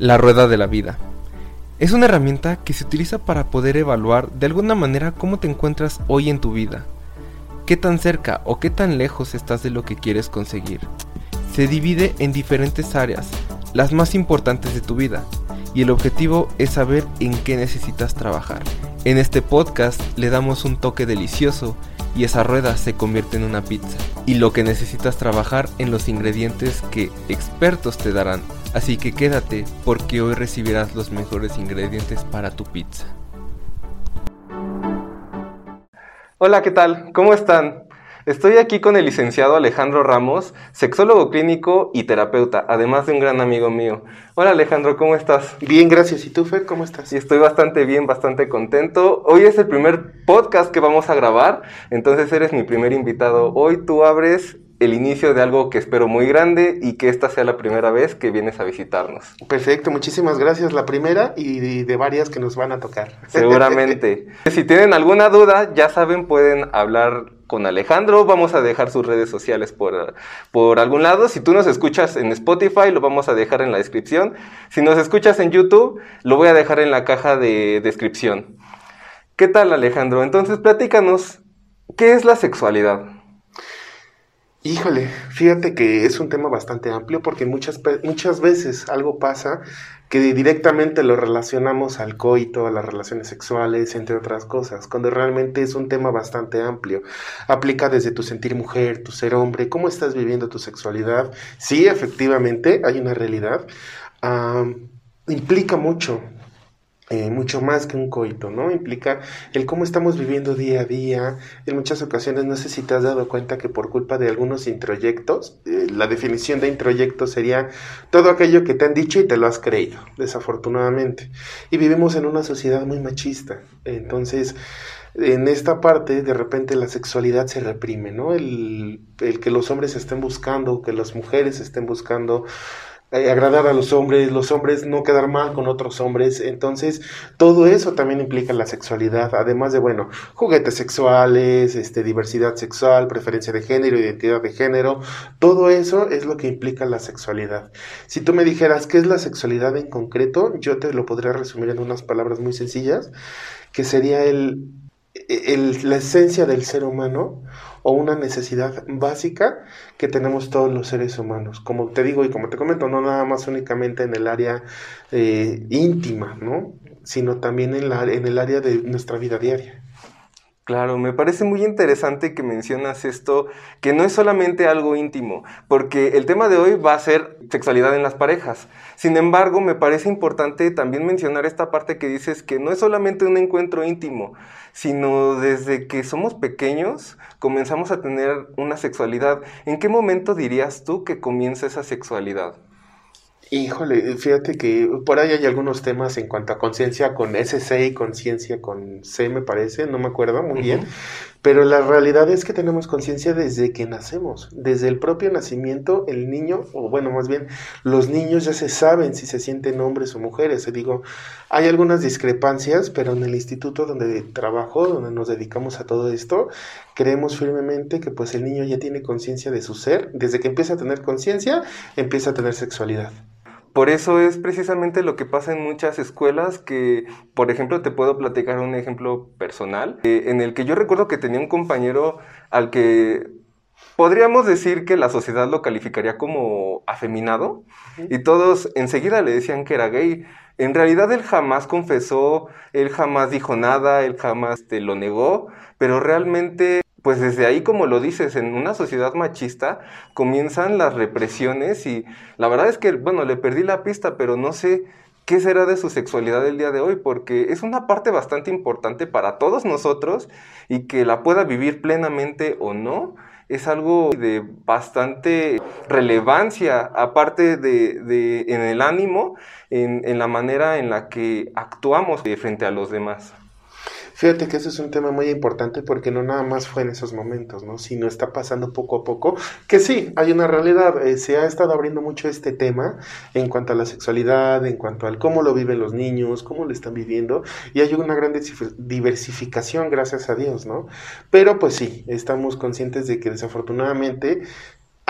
La rueda de la vida. Es una herramienta que se utiliza para poder evaluar de alguna manera cómo te encuentras hoy en tu vida. Qué tan cerca o qué tan lejos estás de lo que quieres conseguir. Se divide en diferentes áreas, las más importantes de tu vida, y el objetivo es saber en qué necesitas trabajar. En este podcast le damos un toque delicioso y esa rueda se convierte en una pizza. Y lo que necesitas trabajar en los ingredientes que expertos te darán. Así que quédate porque hoy recibirás los mejores ingredientes para tu pizza. Hola, ¿qué tal? ¿Cómo están? Estoy aquí con el licenciado Alejandro Ramos, sexólogo clínico y terapeuta, además de un gran amigo mío. Hola Alejandro, ¿cómo estás? Bien, gracias. ¿Y tú, Fer, cómo estás? Y estoy bastante bien, bastante contento. Hoy es el primer podcast que vamos a grabar, entonces eres mi primer invitado. Hoy tú abres el inicio de algo que espero muy grande y que esta sea la primera vez que vienes a visitarnos. Perfecto, muchísimas gracias. La primera y de, varias que nos van a tocar. Seguramente. si tienen alguna duda, ya saben, pueden hablar con Alejandro. Vamos a dejar sus redes sociales por, por algún lado. Si tú nos escuchas en Spotify, lo vamos a dejar en la descripción. Si nos escuchas en YouTube, lo voy a dejar en la caja de descripción. ¿Qué tal, Alejandro? Entonces, platícanos, ¿qué es la sexualidad? Híjole, fíjate que es un tema bastante amplio porque muchas, muchas veces algo pasa que directamente lo relacionamos al coito, a las relaciones sexuales, entre otras cosas, cuando realmente es un tema bastante amplio. Aplica desde tu sentir mujer, tu ser hombre, cómo estás viviendo tu sexualidad. Sí, efectivamente, hay una realidad. implica mucho, eh, mucho más que un coito, ¿no? Implica el cómo estamos viviendo día a día. En muchas ocasiones, no sé si te has dado cuenta que por culpa de algunos introyectos, eh, la definición de introyecto sería todo aquello que te han dicho y te lo has creído, desafortunadamente. Y vivimos en una sociedad muy machista. Entonces, en esta parte, de repente la sexualidad se reprime, ¿no? El, que los hombres estén buscando, que las mujeres estén buscando agradar a los hombres, los hombres no quedar mal con otros hombres. Entonces, todo eso también implica la sexualidad, además de, bueno, juguetes sexuales, este, diversidad sexual, preferencia de género, identidad de género, todo eso es lo que implica la sexualidad. Si tú me dijeras qué es la sexualidad en concreto, yo te lo podría resumir en unas palabras muy sencillas, que sería el, el la esencia del ser humano o una necesidad básica que tenemos todos los seres humanos. Como te digo y como te comento, no nada más únicamente en el área eh, íntima, ¿no? sino también en, la, en el área de nuestra vida diaria. Claro, me parece muy interesante que mencionas esto, que no es solamente algo íntimo, porque el tema de hoy va a ser sexualidad en las parejas. Sin embargo, me parece importante también mencionar esta parte que dices que no es solamente un encuentro íntimo, sino desde que somos pequeños comenzamos a tener una sexualidad. ¿En qué momento dirías tú que comienza esa sexualidad? Híjole, fíjate que por ahí hay algunos temas en cuanto a conciencia con SC y conciencia con C, me parece, no me acuerdo muy bien, pero la realidad es que tenemos conciencia desde que nacemos, desde el propio nacimiento, el niño, o bueno, más bien, los niños ya se saben si se sienten hombres o mujeres. Digo, hay algunas discrepancias, pero en el instituto donde trabajo, donde nos dedicamos a todo esto, creemos firmemente que pues el niño ya tiene conciencia de su ser, desde que empieza a tener conciencia, empieza a tener sexualidad. Por eso es precisamente lo que pasa en muchas escuelas que, por ejemplo, te puedo platicar un ejemplo personal, eh, en el que yo recuerdo que tenía un compañero al que podríamos decir que la sociedad lo calificaría como afeminado y todos enseguida le decían que era gay. En realidad él jamás confesó, él jamás dijo nada, él jamás te lo negó, pero realmente pues desde ahí, como lo dices, en una sociedad machista comienzan las represiones y la verdad es que, bueno, le perdí la pista, pero no sé qué será de su sexualidad el día de hoy, porque es una parte bastante importante para todos nosotros y que la pueda vivir plenamente o no, es algo de bastante relevancia, aparte de, en el ánimo, en, en la manera en la que actuamos frente a los demás. Fíjate que ese es un tema muy importante porque no nada más fue en esos momentos, ¿no? Sino está pasando poco a poco, que sí, hay una realidad, eh, se ha estado abriendo mucho este tema en cuanto a la sexualidad, en cuanto al cómo lo viven los niños, cómo lo están viviendo, y hay una gran diversificación, gracias a Dios, ¿no? Pero pues sí, estamos conscientes de que desafortunadamente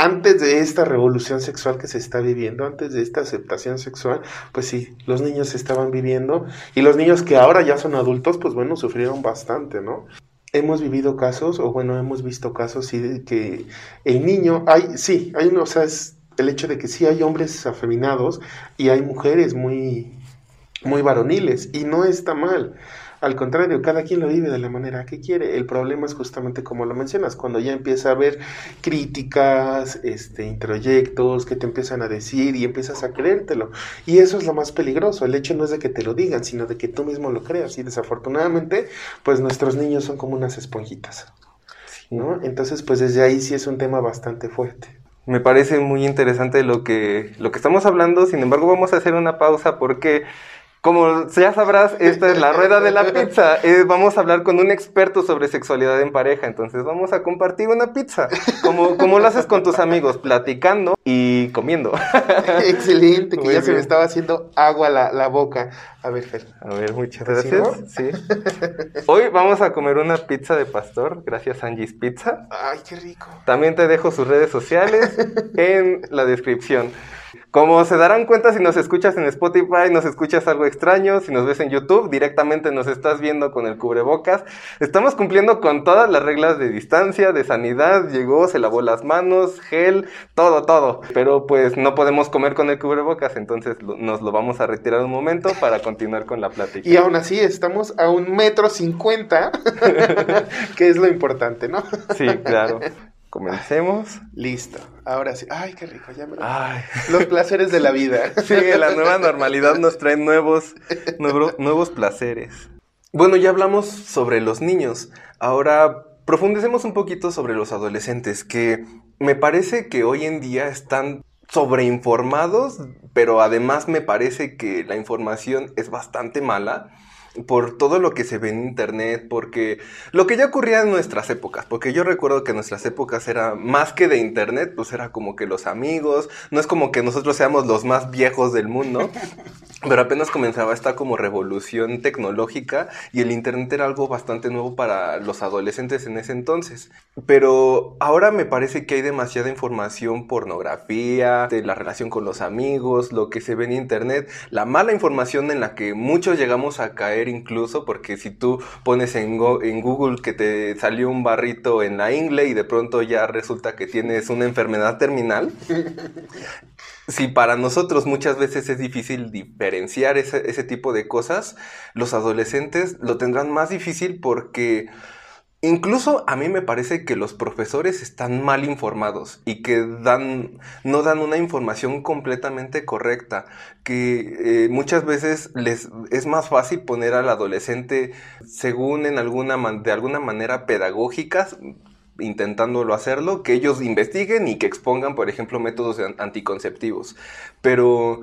antes de esta revolución sexual que se está viviendo, antes de esta aceptación sexual, pues sí, los niños estaban viviendo y los niños que ahora ya son adultos, pues bueno, sufrieron bastante, ¿no? Hemos vivido casos, o bueno, hemos visto casos, sí, que el niño, hay, sí, hay, o sea, es el hecho de que sí hay hombres afeminados y hay mujeres muy, muy varoniles, y no está mal. Al contrario, cada quien lo vive de la manera que quiere. El problema es justamente como lo mencionas, cuando ya empieza a haber críticas, este, introyectos que te empiezan a decir y empiezas a creértelo. Y eso es lo más peligroso. El hecho no es de que te lo digan, sino de que tú mismo lo creas. Y desafortunadamente, pues nuestros niños son como unas esponjitas. ¿no? Entonces, pues desde ahí sí es un tema bastante fuerte. Me parece muy interesante lo que, lo que estamos hablando, sin embargo vamos a hacer una pausa porque como ya sabrás, esta es la rueda de la pizza. Eh, vamos a hablar con un experto sobre sexualidad en pareja. Entonces vamos a compartir una pizza. Como, como lo haces con tus amigos, platicando y comiendo. Excelente, que ya se me estaba haciendo agua la, la boca. A ver, Fer. A ver, muchas gracias. Sí. Hoy vamos a comer una pizza de pastor, gracias a Angie's Pizza. Ay, qué rico. También te dejo sus redes sociales en la descripción. Como se darán cuenta si nos escuchas en Spotify, nos escuchas algo extraño, si nos ves en YouTube, directamente nos estás viendo con el cubrebocas. Estamos cumpliendo con todas las reglas de distancia, de sanidad, llegó, se lavó las manos, gel, todo, todo. Pero pues no podemos comer con el cubrebocas, entonces nos lo vamos a retirar un momento para continuar con la plática. Y aún así estamos a un metro cincuenta, que es lo importante, ¿no? Sí, claro. Comencemos. Listo. Ahora sí. Ay, qué rico. Ya me lo... Ay. Los placeres de la vida. Sí, la nueva normalidad nos trae nuevos, nuevo- nuevos placeres. Bueno, ya hablamos sobre los niños. Ahora profundicemos un poquito sobre los adolescentes, que me parece que hoy en día están sobreinformados, pero además me parece que la información es bastante mala por todo lo que se ve en internet, porque lo que ya ocurría en nuestras épocas, porque yo recuerdo que nuestras épocas era más que de internet, pues era como que los amigos, no es como que nosotros seamos los más viejos del mundo, pero apenas comenzaba esta como revolución tecnológica y el internet era algo bastante nuevo para los adolescentes en ese entonces. Pero ahora me parece que hay demasiada información, pornografía, de la relación con los amigos, lo que se ve en internet, la mala información en la que muchos llegamos a caer incluso, porque si tú pones en, en Google que te salió un barrito en la ingle y de pronto ya resulta que tienes una enfermedad terminal, si para nosotros muchas veces es difícil diferenciar ese, ese tipo de cosas, los adolescentes lo tendrán más difícil porque incluso a mí me parece que los profesores están mal informados y que dan, no dan una información completamente correcta, que eh, muchas veces les es más fácil poner al adolescente según en alguna de alguna manera pedagógica intentándolo hacerlo, que ellos investiguen y que expongan, por ejemplo, métodos an- anticonceptivos. Pero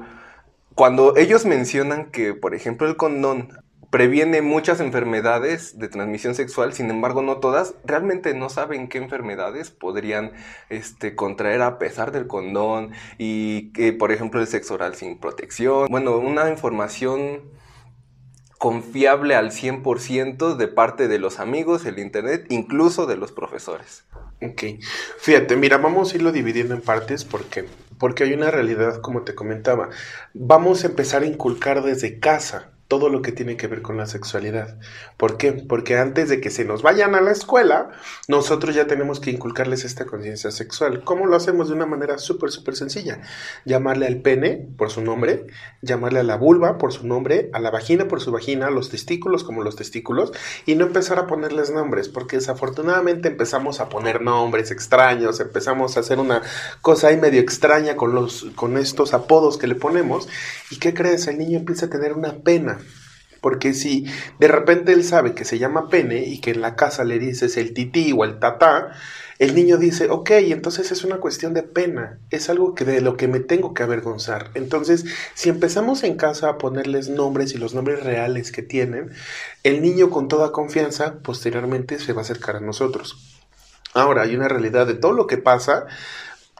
cuando ellos mencionan que, por ejemplo, el condón previene muchas enfermedades de transmisión sexual, sin embargo no todas, realmente no saben qué enfermedades podrían este, contraer a pesar del condón y que, por ejemplo, el sexo oral sin protección. Bueno, una información confiable al 100% de parte de los amigos, el internet, incluso de los profesores. Ok. Fíjate, mira, vamos a irlo dividiendo en partes porque, porque hay una realidad, como te comentaba. Vamos a empezar a inculcar desde casa todo lo que tiene que ver con la sexualidad. ¿Por qué? Porque antes de que se nos vayan a la escuela, nosotros ya tenemos que inculcarles esta conciencia sexual. ¿Cómo lo hacemos? De una manera súper, súper sencilla. Llamarle al pene por su nombre, llamarle a la vulva por su nombre, a la vagina por su vagina, a los testículos como los testículos, y no empezar a ponerles nombres, porque desafortunadamente empezamos a poner nombres extraños, empezamos a hacer una cosa ahí medio extraña con, los, con estos apodos que le ponemos, y ¿qué crees? El niño empieza a tener una pena. Porque si de repente él sabe que se llama pene y que en la casa le dices el tití o el tatá, el niño dice, ok, entonces es una cuestión de pena, es algo que de lo que me tengo que avergonzar. Entonces, si empezamos en casa a ponerles nombres y los nombres reales que tienen, el niño con toda confianza posteriormente se va a acercar a nosotros. Ahora, hay una realidad de todo lo que pasa.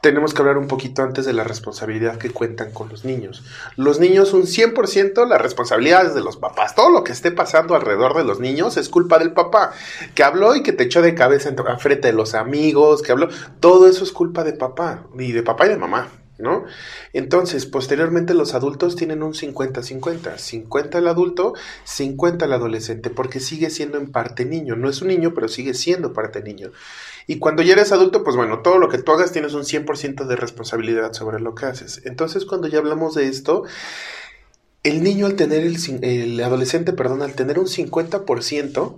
Tenemos que hablar un poquito antes de la responsabilidad que cuentan con los niños. Los niños, un 100%, la responsabilidad es de los papás. Todo lo que esté pasando alrededor de los niños es culpa del papá, que habló y que te echó de cabeza en frente de los amigos, que habló. Todo eso es culpa de papá, y de papá y de mamá. ¿no? Entonces, posteriormente los adultos tienen un 50-50, 50 el adulto, 50 el adolescente, porque sigue siendo en parte niño, no es un niño, pero sigue siendo parte niño. Y cuando ya eres adulto, pues bueno, todo lo que tú hagas tienes un 100% de responsabilidad sobre lo que haces. Entonces, cuando ya hablamos de esto, el niño al tener el, adolescente, perdón, al tener un 50%,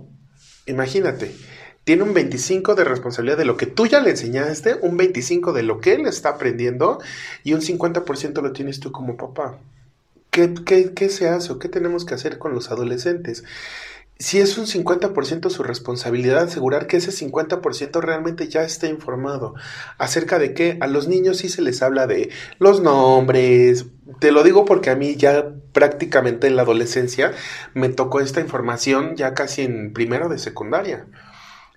imagínate, tiene un 25 de responsabilidad de lo que tú ya le enseñaste, un 25 de lo que él está aprendiendo y un 50% lo tienes tú como papá. ¿Qué, qué, qué se hace o qué tenemos que hacer con los adolescentes? Si es un 50% su responsabilidad asegurar que ese 50% realmente ya esté informado acerca de que a los niños sí se les habla de los nombres. Te lo digo porque a mí ya prácticamente en la adolescencia me tocó esta información ya casi en primero de secundaria.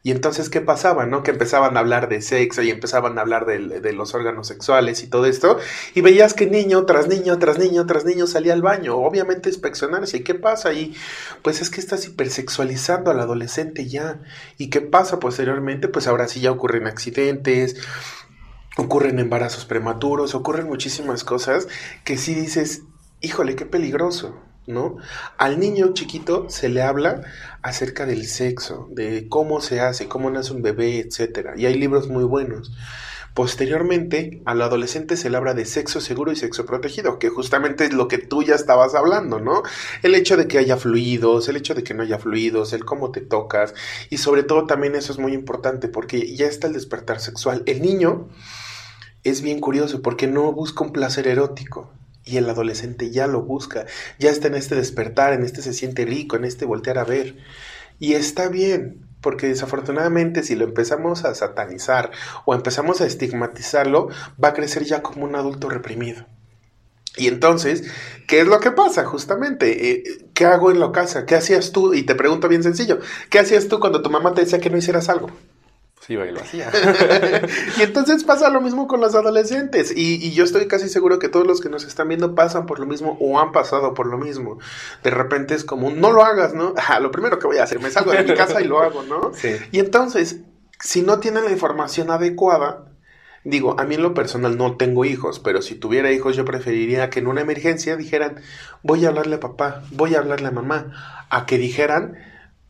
Y entonces, ¿qué pasaba? ¿No? Que empezaban a hablar de sexo y empezaban a hablar de, los órganos sexuales y todo esto. Y veías que niño tras niño, tras niño, tras niño salía al baño. Obviamente inspeccionarse. ¿Y qué pasa? Y pues es que estás hipersexualizando al adolescente ya. ¿Y qué pasa posteriormente? Pues ahora sí ya ocurren accidentes, ocurren embarazos prematuros, ocurren muchísimas cosas que sí dices, híjole, qué peligroso. ¿No? Al niño chiquito se le habla acerca del sexo, de cómo se hace, cómo nace un bebé, etc. Y hay libros muy buenos. Posteriormente, al adolescente se le habla de sexo seguro y sexo protegido, que justamente es lo que tú ya estabas hablando, ¿no? El hecho de que haya fluidos, el hecho de que no haya fluidos, el cómo te tocas, y sobre todo también eso es muy importante porque ya está el despertar sexual. El niño es bien curioso porque no busca un placer erótico, y el adolescente ya lo busca, ya está en este despertar, en este se siente rico, en este voltear a ver. Y está bien, porque desafortunadamente si lo empezamos a satanizar o empezamos a estigmatizarlo, va a crecer ya como un adulto reprimido. Y entonces, ¿qué es lo que pasa justamente? Eh, ¿Qué hago en la casa? ¿Qué hacías tú? Y te pregunto bien sencillo, ¿qué hacías tú cuando tu mamá te decía que no hicieras algo? Sí, y lo hacía. y entonces pasa lo mismo con los adolescentes. Y, yo estoy casi seguro que todos los que nos están viendo pasan por lo mismo o han pasado por lo mismo. De repente es como, no lo hagas, ¿no? lo primero que voy a hacer, me salgo de mi casa y lo hago, ¿no? Sí. Y entonces, si no tienen la información adecuada, digo, a mí en lo personal no tengo hijos, pero si tuviera hijos yo preferiría que en una emergencia dijeran, voy a hablarle a papá, voy a hablarle a mamá, a que dijeran,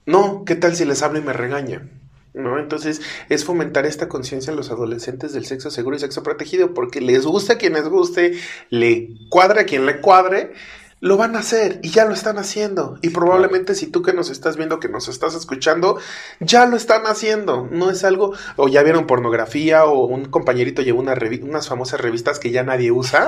no, ¿qué tal si les hablo y me regañan? ¿No? Entonces es fomentar esta conciencia en los adolescentes del sexo seguro y sexo protegido, porque les gusta a quien les guste, le cuadra a quien le cuadre, lo van a hacer y ya lo están haciendo. Y probablemente si tú que nos estás viendo, que nos estás escuchando, ya lo están haciendo. No es algo, o ya vieron pornografía, o un compañerito llevó una unas famosas revistas que ya nadie usa,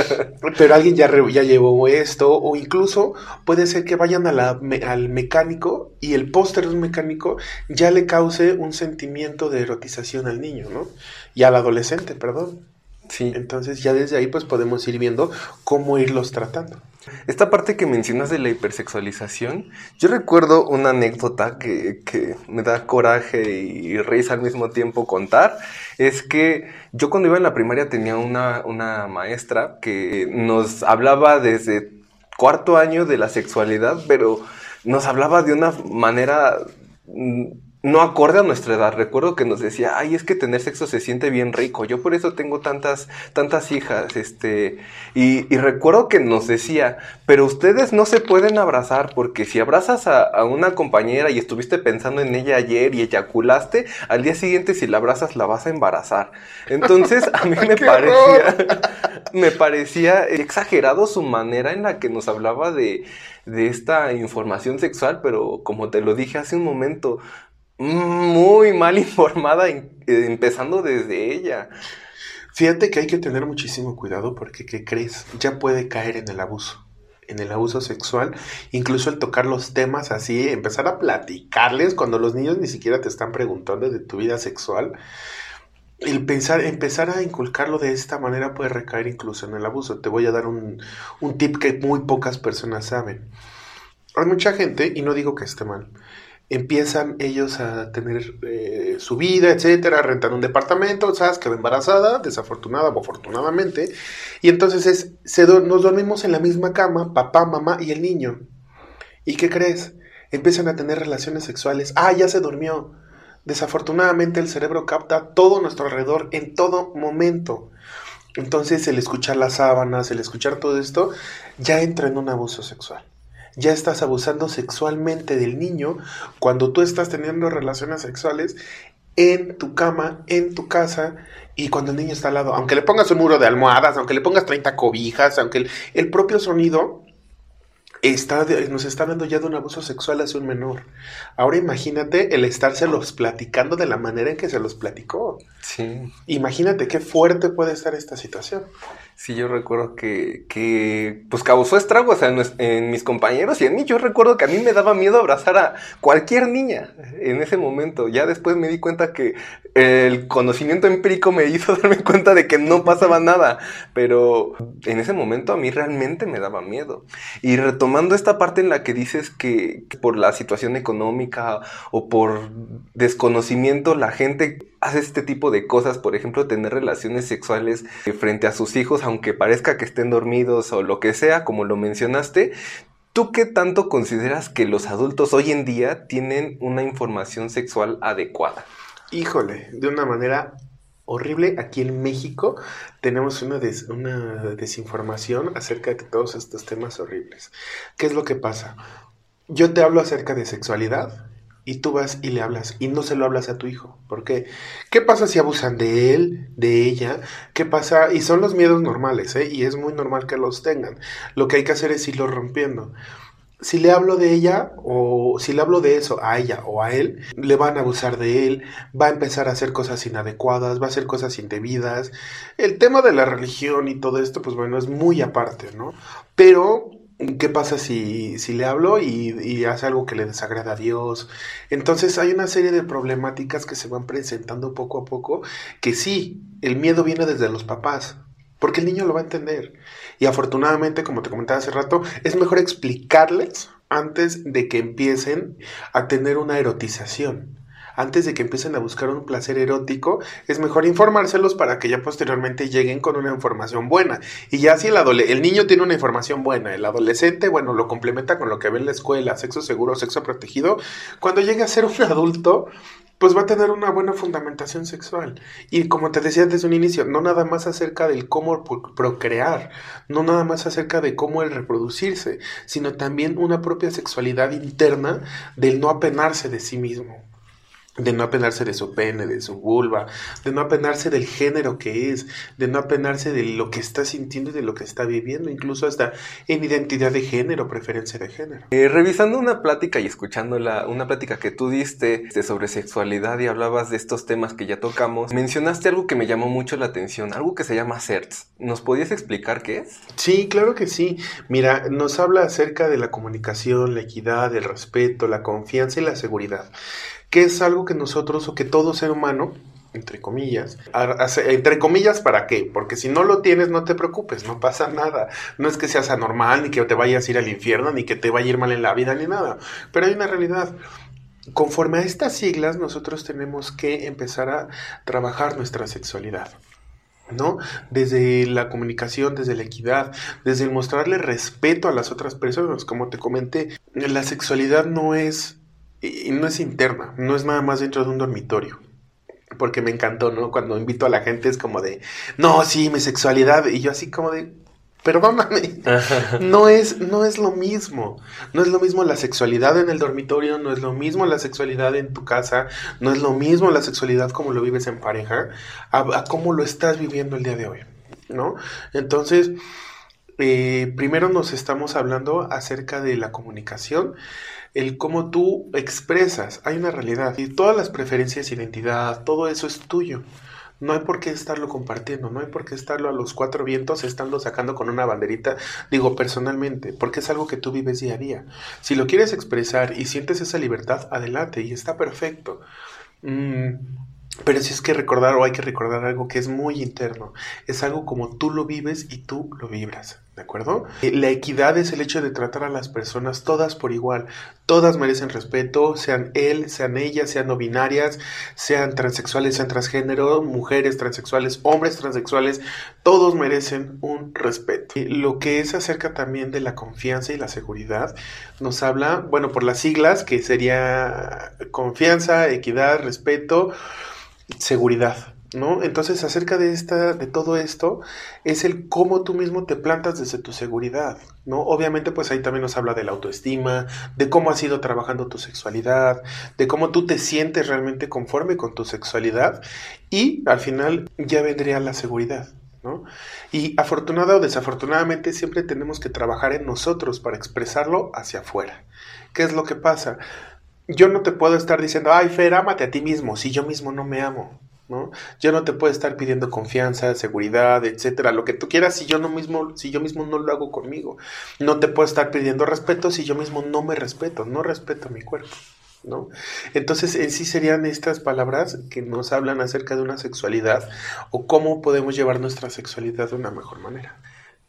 pero alguien ya, ya llevó esto, o incluso puede ser que vayan a la, al mecánico y el póster de un mecánico ya le cause un sentimiento de erotización al niño, ¿no? Y al adolescente, perdón. Sí. Entonces ya desde ahí pues podemos ir viendo cómo irlos tratando. Esta parte que mencionas de la hipersexualización, yo recuerdo una anécdota que, me da coraje y risa al mismo tiempo contar, es que yo cuando iba en la primaria tenía una, una maestra que nos hablaba desde cuarto año de la sexualidad, pero nos hablaba de una manera mm, no acorde a nuestra edad. Recuerdo que nos decía, ay, es que tener sexo se siente bien rico. Yo por eso tengo tantas, tantas hijas, este, y, recuerdo que nos decía, pero ustedes no se pueden abrazar porque si abrazas a, una compañera y estuviste pensando en ella ayer y eyaculaste, al día siguiente si la abrazas la vas a embarazar. Entonces a mí me parecía, me parecía exagerado su manera en la que nos hablaba de, de esta información sexual, pero como te lo dije hace un momento, muy mal informada, empezando desde ella. Fíjate que hay que tener muchísimo cuidado porque, ¿qué crees? Ya puede caer en el abuso, en el abuso sexual, incluso el tocar los temas así, empezar a platicarles cuando los niños ni siquiera te están preguntando de tu vida sexual. El pensar, empezar a inculcarlo de esta manera puede recaer incluso en el abuso. Te voy a dar un, un tip que muy pocas personas saben. Hay mucha gente, y no digo que esté mal, empiezan ellos a tener eh, su vida, etcétera, rentan un departamento, ¿sabes? Quedó embarazada, desafortunada o afortunadamente, y entonces es, nos dormimos en la misma cama, papá, mamá y el niño. ¿Y qué crees? Empiezan a tener relaciones sexuales. Ah, ya se durmió. Desafortunadamente el cerebro capta todo nuestro alrededor en todo momento. Entonces el escuchar las sábanas, el escuchar todo esto, ya entra en un abuso sexual ya estás abusando sexualmente del niño cuando tú estás teniendo relaciones sexuales en tu cama, en tu casa, y cuando el niño está al lado, aunque le pongas un muro de almohadas, aunque le pongas 30 cobijas, aunque el, el propio sonido está, nos está dando ya de un abuso sexual hacia un menor. Ahora imagínate el estárselos platicando de la manera en que se los platicó. Sí. Imagínate qué fuerte puede estar esta situación. Sí, yo recuerdo que, que pues causó estragos en, en, mis compañeros y en mí. Yo recuerdo que a mí me daba miedo abrazar a cualquier niña en ese momento. Ya después me di cuenta que el conocimiento empírico me hizo darme cuenta de que no pasaba nada. Pero en ese momento a mí realmente me daba miedo. Y retomando esta parte en la que dices que, que por la situación económica o por desconocimiento la gente hace este tipo de cosas, por ejemplo, tener relaciones sexuales frente a sus hijos, aunque parezca que estén dormidos o lo que sea, como lo mencionaste, ¿tú qué tanto consideras que los adultos hoy en día tienen una información sexual adecuada? Híjole, de una manera horrible. Aquí en México tenemos una, una desinformación acerca de todos estos temas horribles. ¿Qué es lo que pasa? Yo te hablo acerca de sexualidad y tú vas y le hablas y no se lo hablas a tu hijo. ¿Por qué? ¿Qué pasa si abusan de él, de ella? ¿Qué pasa? Y son los miedos normales, ¿eh? Y es muy normal que los tengan. Lo que hay que hacer es irlo rompiendo. Si le hablo de ella o si le hablo de eso a ella o a él, le van a abusar de él, va a empezar a hacer cosas inadecuadas, va a hacer cosas indebidas. El tema de la religión y todo esto, pues bueno, es muy aparte, ¿no? Pero ¿Qué pasa si, si le hablo y, y, hace algo que le desagrada a Dios? Entonces hay una serie de problemáticas que se van presentando poco a poco que sí, el miedo viene desde los papás, porque el niño lo va a entender. Y afortunadamente, como te comentaba hace rato, es mejor explicarles antes de que empiecen a tener una erotización antes de que empiecen a buscar un placer erótico, es mejor informárselos para que ya posteriormente lleguen con una información buena. Y ya si el, el niño tiene una información buena, el adolescente, bueno, lo complementa con lo que ve en la escuela, sexo seguro, sexo protegido, cuando llegue a ser un adulto, pues va a tener una buena fundamentación sexual. Y como te decía desde un inicio, no nada más acerca del cómo procrear, no nada más acerca de cómo el reproducirse, sino también una propia sexualidad interna del no apenarse de sí mismo de no apenarse de su pene, de su vulva, de no apenarse del género que es, de no apenarse de lo que está sintiendo y de lo que está viviendo, incluso hasta en identidad de género, preferencia de género. Eh, revisando una plática y escuchando la, una plática que tú diste este, sobre sexualidad y hablabas de estos temas que ya tocamos, mencionaste algo que me llamó mucho la atención, algo que se llama CERTS. ¿Nos podías explicar qué es? Sí, claro que sí. Mira, nos habla acerca de la comunicación, la equidad, el respeto, la confianza y la seguridad que es algo que nosotros o que todo ser humano, entre comillas, entre comillas, ¿para qué? Porque si no lo tienes, no te preocupes, no pasa nada. No es que seas anormal, ni que te vayas a ir al infierno, ni que te vaya a ir mal en la vida, ni nada. Pero hay una realidad. Conforme a estas siglas, nosotros tenemos que empezar a trabajar nuestra sexualidad. ¿no? Desde la comunicación, desde la equidad, desde el mostrarle respeto a las otras personas. Como te comenté, la sexualidad no es y no es interna, no es nada más dentro de un dormitorio. Porque me encantó, ¿no? Cuando invito a la gente es como de, no, sí, mi sexualidad. Y yo así como de, perdóname, no es, no es lo mismo. No es lo mismo la sexualidad en el dormitorio, no es lo mismo la sexualidad en tu casa, no es lo mismo la sexualidad como lo vives en pareja, a, a cómo lo estás viviendo el día de hoy, ¿no? Entonces, eh, primero nos estamos hablando acerca de la comunicación el cómo tú expresas. Hay una realidad y todas las preferencias, identidad, todo eso es tuyo. No hay por qué estarlo compartiendo, no hay por qué estarlo a los cuatro vientos, estando sacando con una banderita, digo personalmente, porque es algo que tú vives día a día. Si lo quieres expresar y sientes esa libertad, adelante y está perfecto. Mm, pero si es que recordar o hay que recordar algo que es muy interno, es algo como tú lo vives y tú lo vibras. ¿De acuerdo? Eh, la equidad es el hecho de tratar a las personas todas por igual. Todas merecen respeto, sean él, sean ellas, sean no binarias, sean transexuales, sean transgénero, mujeres transexuales, hombres transexuales, todos merecen un respeto. Lo que es acerca también de la confianza y la seguridad, nos habla, bueno, por las siglas, que sería confianza, equidad, respeto, seguridad. ¿No? Entonces, acerca de esta, de todo esto, es el cómo tú mismo te plantas desde tu seguridad, ¿no? Obviamente, pues ahí también nos habla de la autoestima, de cómo has ido trabajando tu sexualidad, de cómo tú te sientes realmente conforme con tu sexualidad, y al final ya vendría la seguridad, ¿no? Y afortunada o desafortunadamente siempre tenemos que trabajar en nosotros para expresarlo hacia afuera. ¿Qué es lo que pasa? Yo no te puedo estar diciendo, ay, Fer, ámate a ti mismo, si yo mismo no me amo. ¿No? Yo no te puedo estar pidiendo confianza, seguridad, etcétera, lo que tú quieras si yo no mismo, si yo mismo no lo hago conmigo. No te puedo estar pidiendo respeto si yo mismo no me respeto, no respeto mi cuerpo. ¿No? Entonces, en sí serían estas palabras que nos hablan acerca de una sexualidad o cómo podemos llevar nuestra sexualidad de una mejor manera.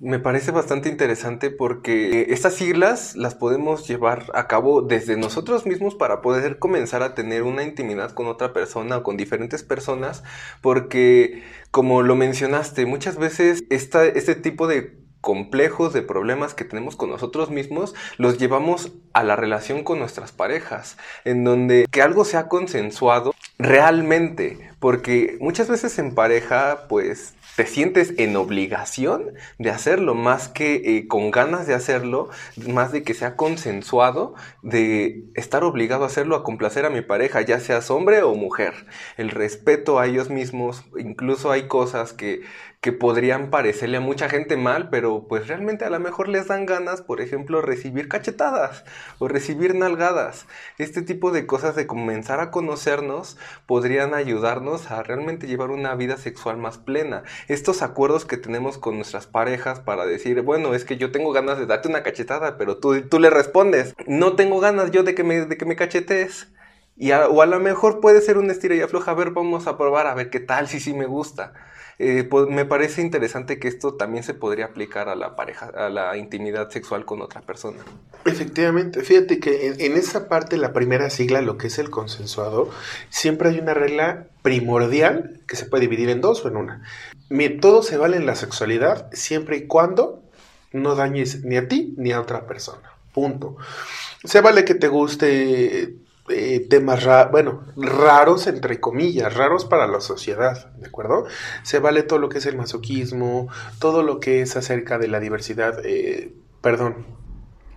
Me parece bastante interesante porque estas siglas las podemos llevar a cabo desde nosotros mismos para poder comenzar a tener una intimidad con otra persona o con diferentes personas, porque como lo mencionaste, muchas veces esta, este tipo de complejos, de problemas que tenemos con nosotros mismos, los llevamos a la relación con nuestras parejas, en donde que algo sea consensuado realmente, porque muchas veces en pareja, pues te sientes en obligación de hacerlo, más que eh, con ganas de hacerlo, más de que sea consensuado, de estar obligado a hacerlo, a complacer a mi pareja, ya seas hombre o mujer. El respeto a ellos mismos, incluso hay cosas que que podrían parecerle a mucha gente mal, pero pues realmente a lo mejor les dan ganas, por ejemplo, recibir cachetadas o recibir nalgadas. Este tipo de cosas de comenzar a conocernos podrían ayudarnos a realmente llevar una vida sexual más plena. Estos acuerdos que tenemos con nuestras parejas para decir, bueno, es que yo tengo ganas de darte una cachetada, pero tú, tú le respondes, no tengo ganas yo de que me, de que me cachetees. Y o a lo mejor puede ser un estira y afloja, a ver, vamos a probar, a ver qué tal, si sí me gusta. Eh, pues, me parece interesante que esto también se podría aplicar a la pareja, a la intimidad sexual con otra persona. Efectivamente, fíjate que en, esa parte, la primera sigla, lo que es el consensuado, siempre hay una regla primordial que se puede dividir en dos o en una. todo se vale en la sexualidad siempre y cuando no dañes ni a ti ni a otra persona. Punto. Se vale que te guste eh, temas bueno, raros entre comillas, raros para la sociedad, ¿de acuerdo? Se vale todo lo que es el masoquismo, todo lo que es acerca de la diversidad, eh, perdón,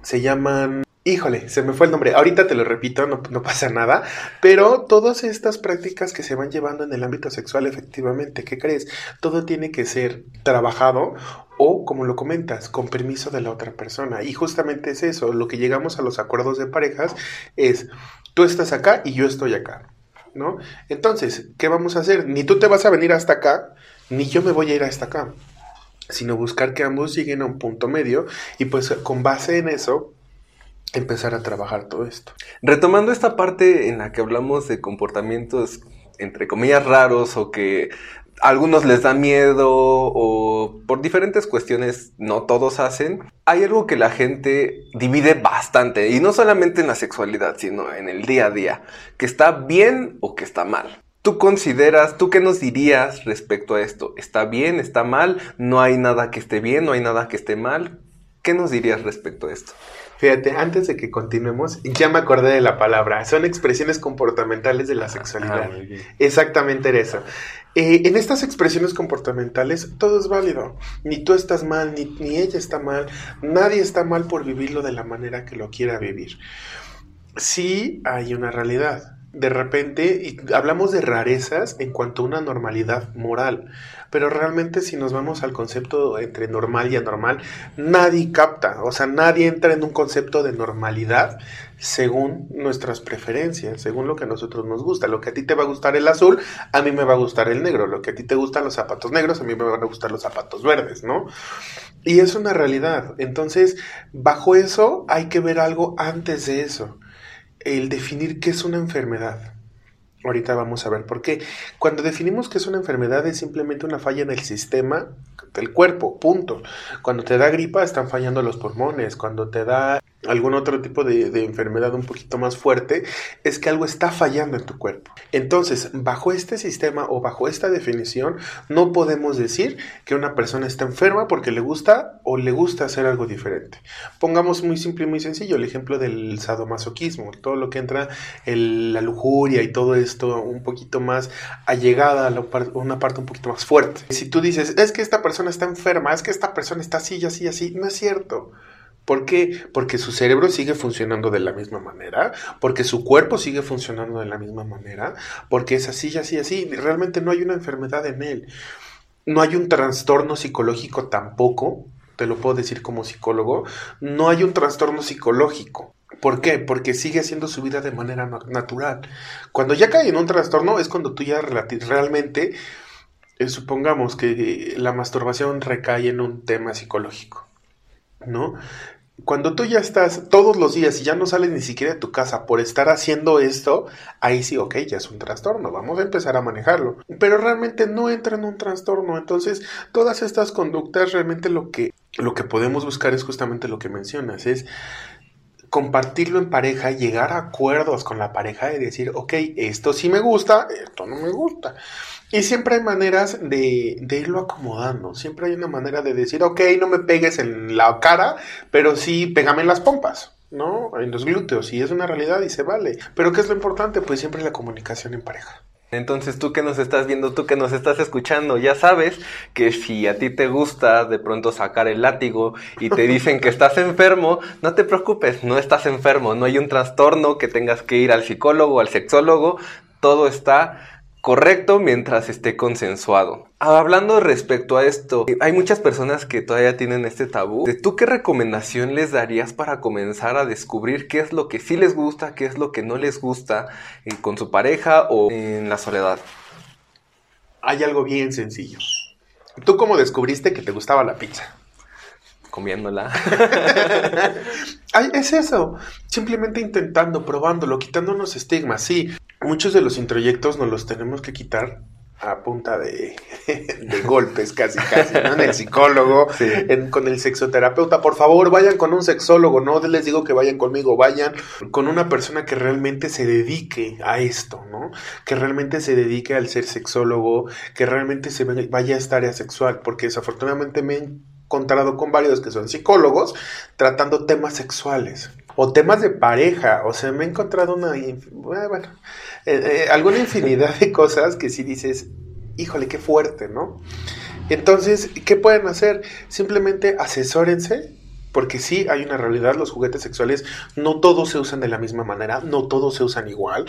se llaman Híjole, se me fue el nombre. Ahorita te lo repito, no, no, pasa nada. Pero todas estas prácticas que se van llevando en el ámbito sexual, efectivamente, ¿qué crees? Todo tiene que ser trabajado o, como lo comentas, con permiso de la otra persona. Y justamente es eso, lo que llegamos a los acuerdos de parejas es, tú estás acá y yo estoy acá, ¿no? Entonces, ¿qué vamos a hacer? Ni tú te vas a venir hasta acá, ni yo me voy a ir hasta acá, sino buscar que ambos lleguen a un punto medio y pues con base en eso empezar a trabajar todo esto. Retomando esta parte en la que hablamos de comportamientos entre comillas raros o que a algunos les da miedo o por diferentes cuestiones no todos hacen, hay algo que la gente divide bastante y no solamente en la sexualidad, sino en el día a día, que está bien o que está mal. ¿Tú consideras, tú qué nos dirías respecto a esto? ¿Está bien? ¿Está mal? ¿No hay nada que esté bien? ¿No hay nada que esté mal? ¿Qué nos dirías respecto a esto? Fíjate, antes de que continuemos, ya me acordé de la palabra. Son expresiones comportamentales de la ah, sexualidad. Exactamente era eso. Eh, en estas expresiones comportamentales todo es válido. Ni tú estás mal, ni, ni ella está mal. Nadie está mal por vivirlo de la manera que lo quiera vivir. Sí hay una realidad de repente, y hablamos de rarezas en cuanto a una normalidad moral, pero realmente si nos vamos al concepto entre normal y anormal, nadie capta, o sea, nadie entra en un concepto de normalidad según nuestras preferencias, según lo que a nosotros nos gusta. Lo que a ti te va a gustar el azul, a mí me va a gustar el negro. Lo que a ti te gustan los zapatos negros, a mí me van a gustar los zapatos verdes, ¿no? Y es una realidad. Entonces, bajo eso hay que ver algo antes de eso el definir qué es una enfermedad. Ahorita vamos a ver por qué. Cuando definimos que es una enfermedad es simplemente una falla en el sistema del cuerpo, punto. Cuando te da gripa están fallando los pulmones, cuando te da algún otro tipo de, enfermedad un poquito más fuerte, es que algo está fallando en tu cuerpo. Entonces, bajo este sistema o bajo esta definición, no podemos decir que una persona está enferma porque le gusta o le gusta hacer algo diferente. Pongamos muy simple y muy sencillo el ejemplo del sadomasoquismo, todo lo que entra en la lujuria y todo esto un poquito más allegada a una parte un poquito más fuerte. Si tú dices, es que esta persona está enferma, es que esta persona está así, así, así, no es cierto. ¿Por qué? Porque su cerebro sigue funcionando de la misma manera, porque su cuerpo sigue funcionando de la misma manera, porque es así, así, así. Realmente no hay una enfermedad en él. No hay un trastorno psicológico tampoco, te lo puedo decir como psicólogo, no hay un trastorno psicológico. ¿Por qué? Porque sigue haciendo su vida de manera natural. Cuando ya cae en un trastorno es cuando tú ya realmente, eh, supongamos que la masturbación recae en un tema psicológico. ¿no? Cuando tú ya estás todos los días y ya no sales ni siquiera de tu casa por estar haciendo esto, ahí sí, ok, ya es un trastorno, vamos a empezar a manejarlo. Pero realmente no entra en un trastorno, entonces todas estas conductas realmente lo que, lo que podemos buscar es justamente lo que mencionas, es compartirlo en pareja, llegar a acuerdos con la pareja y decir, ok, esto sí me gusta, esto no me gusta. Y siempre hay maneras de, de, irlo acomodando. Siempre hay una manera de decir, ok, no me pegues en la cara, pero sí pégame en las pompas, ¿no? En los glúteos. Y es una realidad y se vale. Pero ¿qué es lo importante? Pues siempre la comunicación en pareja. Entonces tú que nos estás viendo, tú que nos estás escuchando, ya sabes que si a ti te gusta de pronto sacar el látigo y te dicen que estás enfermo, no te preocupes, no estás enfermo, no hay un trastorno que tengas que ir al psicólogo, al sexólogo, todo está correcto mientras esté consensuado. Hablando respecto a esto, hay muchas personas que todavía tienen este tabú. ¿Tú qué recomendación les darías para comenzar a descubrir qué es lo que sí les gusta, qué es lo que no les gusta eh, con su pareja o en la soledad? Hay algo bien sencillo. ¿Tú cómo descubriste que te gustaba la pizza? Comiéndola. Ay, es eso. Simplemente intentando, probándolo, quitándonos estigmas. Sí, muchos de los introyectos nos los tenemos que quitar a punta de, golpes casi casi, ¿no? En el psicólogo, con el sexoterapeuta. Por favor, vayan con un sexólogo, no les digo que vayan conmigo, vayan con una persona que realmente se dedique a esto, ¿no? Que realmente se dedique al ser sexólogo, que realmente se vaya a esta área sexual, porque desafortunadamente me encontrado con varios que son psicólogos tratando temas sexuales o temas de pareja, o sea, me he encontrado una, bueno, eh, eh, alguna infinidad de cosas que si dices, híjole, qué fuerte, ¿no? Entonces, ¿qué pueden hacer? Simplemente asesórense, porque sí hay una realidad, los juguetes sexuales no todos se usan de la misma manera, no todos se usan igual.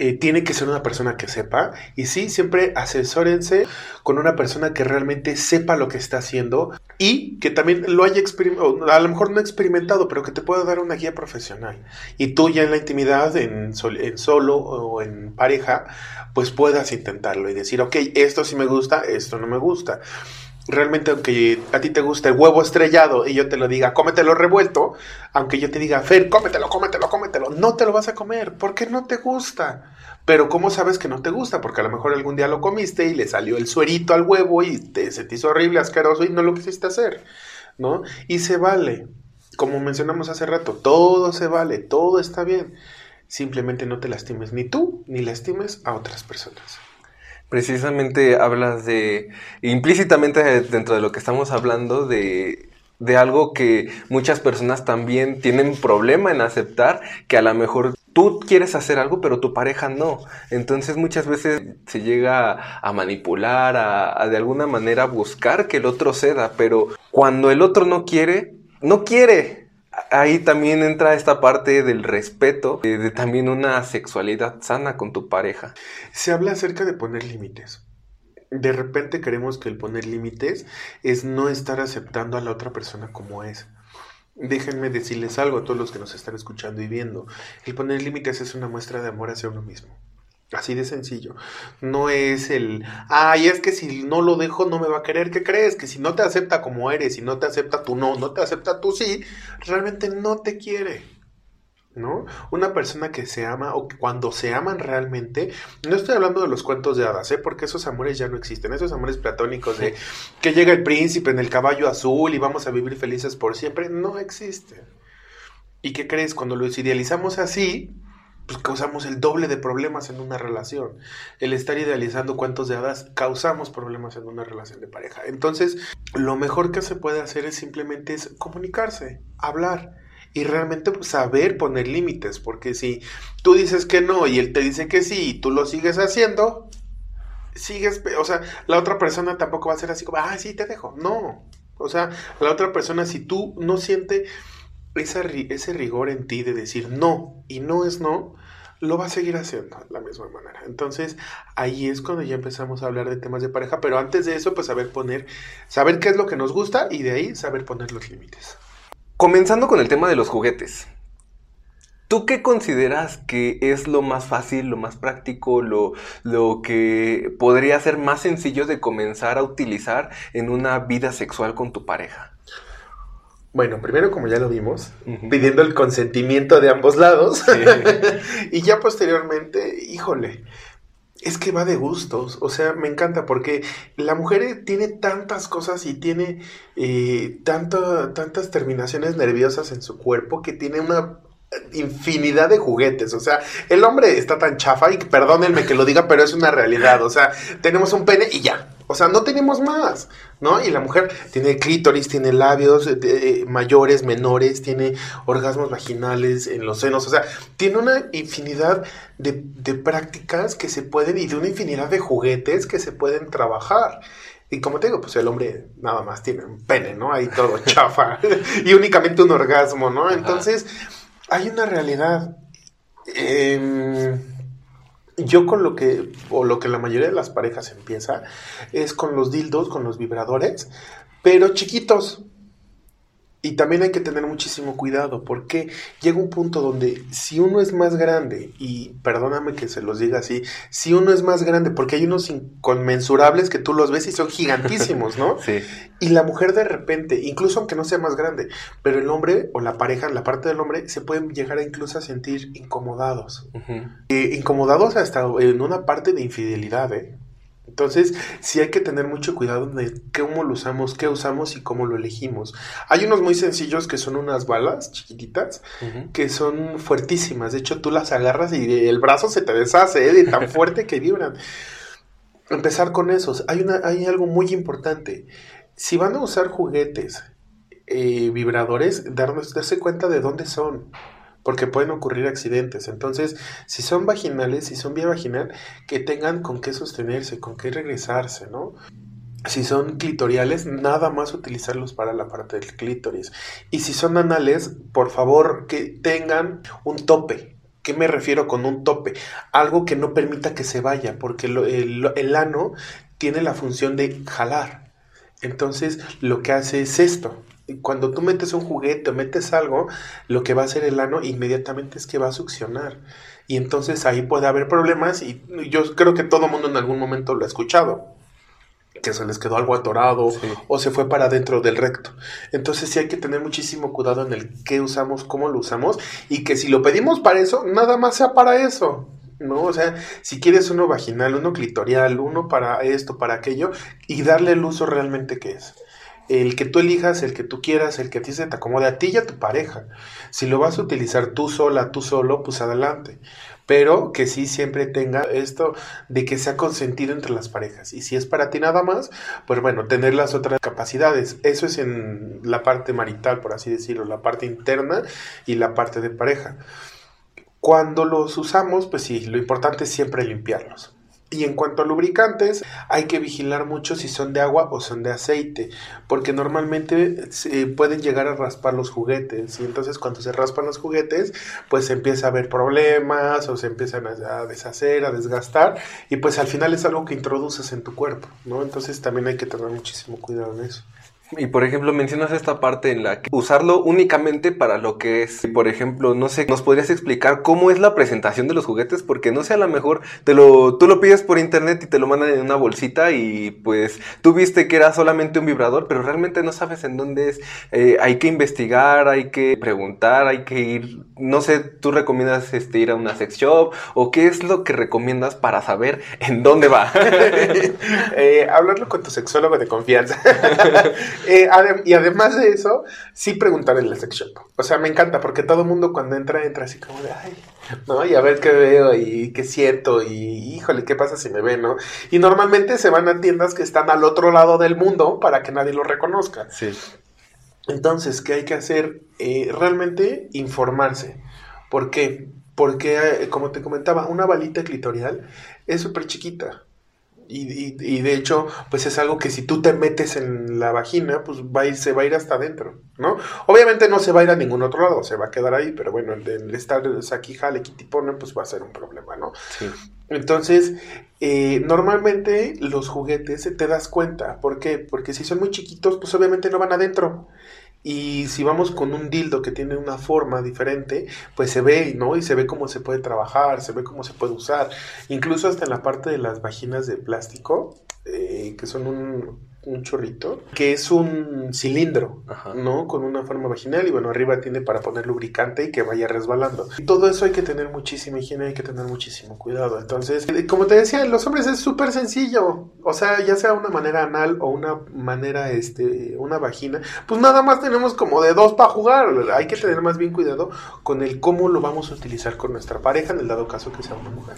Eh, tiene que ser una persona que sepa. Y sí, siempre asesórense con una persona que realmente sepa lo que está haciendo y que también lo haya experimentado, a lo mejor no experimentado, pero que te pueda dar una guía profesional. Y tú ya en la intimidad, en, en solo o en pareja, pues puedas intentarlo y decir, ok, esto sí me gusta, esto no me gusta realmente aunque a ti te gusta el huevo estrellado y yo te lo diga, cómetelo revuelto, aunque yo te diga, Fer, cómetelo, cómetelo, cómetelo, no te lo vas a comer porque no te gusta. Pero ¿cómo sabes que no te gusta? Porque a lo mejor algún día lo comiste y le salió el suerito al huevo y te, se horrible, asqueroso y no lo quisiste hacer, ¿no? Y se vale. Como mencionamos hace rato, todo se vale, todo está bien. Simplemente no te lastimes ni tú ni lastimes a otras personas precisamente hablas de, implícitamente dentro de lo que estamos hablando, de, de algo que muchas personas también tienen problema en aceptar, que a lo mejor tú quieres hacer algo, pero tu pareja no. Entonces muchas veces se llega a manipular, a, a de alguna manera buscar que el otro ceda, pero cuando el otro no quiere, no quiere ahí también entra esta parte del respeto, de, también una sexualidad sana con tu pareja. Se habla acerca de poner límites. De repente creemos que el poner límites es no estar aceptando a la otra persona como es. Déjenme decirles algo a todos los que nos están escuchando y viendo. El poner límites es una muestra de amor hacia uno mismo. Así de sencillo. No es el, ay, es que si no lo dejo no me va a querer. ¿Qué crees? Que si no te acepta como eres, si no te acepta tú no, no te acepta tú sí, realmente no te quiere. ¿no? Una persona que se ama o que cuando se aman realmente, no estoy hablando de los cuentos de hadas, ¿eh? porque esos amores ya no existen, esos amores platónicos de que llega el príncipe en el caballo azul y vamos a vivir felices por siempre, no existen. ¿Y qué crees? Cuando los idealizamos así, pues causamos el doble de problemas en una relación. El estar idealizando cuentos de hadas, causamos problemas en una relación de pareja. Entonces, lo mejor que se puede hacer es simplemente comunicarse, hablar y realmente pues, saber poner límites, porque si tú dices que no y él te dice que sí y tú lo sigues haciendo, sigues, o sea, la otra persona tampoco va a ser así como, ah, sí, te dejo. No. O sea, la otra persona, si tú no siente ese rigor en ti de decir no y no es no, lo va a seguir haciendo de la misma manera. Entonces, ahí es cuando ya empezamos a hablar de temas de pareja, pero antes de eso, pues saber poner, saber qué es lo que nos gusta y de ahí saber poner los límites. Comenzando con el tema de los juguetes. ¿Tú qué consideras que es lo más fácil, lo más práctico, lo, lo que podría ser más sencillo de comenzar a utilizar en una vida sexual con tu pareja? Bueno, primero, como ya lo vimos, pidiendo el consentimiento de ambos lados. y ya posteriormente, híjole, es que va de gustos. O sea, me encanta porque la mujer tiene tantas cosas y tiene eh, tantas terminaciones nerviosas en su cuerpo que tiene una infinidad de juguetes, o sea, el hombre está tan chafa y perdónenme que lo diga, pero es una realidad, o sea, tenemos un pene y ya, o sea, no tenemos más, ¿no? Y la mujer tiene clítoris, tiene labios eh, eh, mayores, menores, tiene orgasmos vaginales en los senos, o sea, tiene una infinidad de, de prácticas que se pueden y de una infinidad de juguetes que se pueden trabajar. Y como te digo, pues el hombre nada más tiene un pene, ¿no? Ahí todo chafa y únicamente un orgasmo, ¿no? Entonces hay una realidad. Em, yo con lo que, o lo que la mayoría de las parejas empieza, es con los dildos, con los vibradores, pero chiquitos. Y también hay que tener muchísimo cuidado porque llega un punto donde si uno es más grande, y perdóname que se los diga así, si uno es más grande, porque hay unos inconmensurables que tú los ves y son gigantísimos, ¿no? Sí. Y la mujer de repente, incluso aunque no sea más grande, pero el hombre o la pareja, la parte del hombre, se pueden llegar a incluso a sentir incomodados. Eh, incomodados hasta en una parte de infidelidad, ¿eh? Entonces, sí hay que tener mucho cuidado de cómo lo usamos, qué usamos y cómo lo elegimos. Hay unos muy sencillos que son unas balas chiquititas que son fuertísimas. De hecho, tú las agarras y el brazo se te deshace ¿eh? de tan fuerte que vibran. Empezar con esos. Hay, una, hay algo muy importante. Si van a usar juguetes, eh, vibradores, darse cuenta de dónde son porque pueden ocurrir accidentes. Entonces, si son vaginales, si son vía vaginal, que tengan con qué sostenerse, con qué regresarse, ¿no? Si son clitoriales, nada más utilizarlos para la parte del clítoris. Y si son anales, por favor que tengan un tope. ¿Qué me refiero con un tope? Algo que no permita que se vaya, porque el, el ano tiene la función de jalar. Entonces, lo que hace es esto cuando tú metes un juguete o metes algo, lo que va a hacer el ano inmediatamente es que va a succionar. Y entonces ahí puede haber problemas y yo creo que todo mundo en algún momento lo ha escuchado. Que se les quedó algo atorado o se fue para dentro del recto. Entonces sí hay que tener muchísimo cuidado en el qué usamos, cómo lo usamos y que si lo pedimos para eso, nada más sea para eso. ¿no? O sea, si quieres uno vaginal, uno clitorial, uno para esto, para aquello, y darle el uso realmente que es el que tú elijas, el que tú quieras, el que a ti se te acomode a ti y a tu pareja. Si lo vas a utilizar tú sola, tú solo, pues adelante. Pero que sí siempre tenga esto de que sea consentido entre las parejas. Y si es para ti nada más, pues bueno, tener las otras capacidades. Eso es en la parte marital, por así decirlo, la parte interna y la parte de pareja. Cuando los usamos, pues sí, lo importante es siempre limpiarlos. Y en cuanto a lubricantes, hay que vigilar mucho si son de agua o son de aceite, porque normalmente se pueden llegar a raspar los juguetes y entonces cuando se raspan los juguetes, pues se empieza a haber problemas o se empiezan a deshacer, a desgastar y pues al final es algo que introduces en tu cuerpo, ¿no? Entonces también hay que tener muchísimo cuidado en eso. Y por ejemplo, mencionas esta parte en la que usarlo únicamente para lo que es. Por ejemplo, no sé, ¿nos podrías explicar cómo es la presentación de los juguetes? Porque no sé, a lo mejor te lo, tú lo pides por internet y te lo mandan en una bolsita y pues tú viste que era solamente un vibrador, pero realmente no sabes en dónde es. Eh, hay que investigar, hay que preguntar, hay que ir, no sé, ¿tú recomiendas este, ir a una sex shop? ¿O qué es lo que recomiendas para saber en dónde va? eh, hablarlo con tu sexólogo de confianza. Eh, y además de eso, sí preguntar en la sex shop. O sea, me encanta porque todo el mundo cuando entra, entra así como de, ay, ¿no? Y a ver qué veo y qué siento y híjole, ¿qué pasa si me ve, no? Y normalmente se van a tiendas que están al otro lado del mundo para que nadie lo reconozca. Sí. Entonces, ¿qué hay que hacer? Eh, realmente informarse. ¿Por qué? Porque, eh, como te comentaba, una balita clitorial es súper chiquita. Y, y, de hecho, pues es algo que si tú te metes en la vagina, pues va a ir, se va a ir hasta adentro, ¿no? Obviamente no se va a ir a ningún otro lado, se va a quedar ahí, pero bueno, el, estar aquí jale, pone, pues va a ser un problema, ¿no? Sí. Entonces, eh, normalmente los juguetes te das cuenta, ¿por qué? Porque si son muy chiquitos, pues obviamente no van adentro. Y si vamos con un dildo que tiene una forma diferente, pues se ve, ¿no? Y se ve cómo se puede trabajar, se ve cómo se puede usar. Incluso hasta en la parte de las vaginas de plástico, eh, que son un, un chorrito, que es un cilindro, ¿no? Con una forma vaginal y bueno, arriba tiene para poner lubricante y que vaya resbalando. Y todo eso hay que tener muchísima higiene, hay que tener muchísimo cuidado. Entonces, eh, como te decía, los hombres es súper sencillo. O sea, ya sea una manera anal o una manera, este, una vagina, pues nada más tenemos como de dos para jugar. Hay que tener más bien cuidado con el cómo lo vamos a utilizar con nuestra pareja en el dado caso que sea una mujer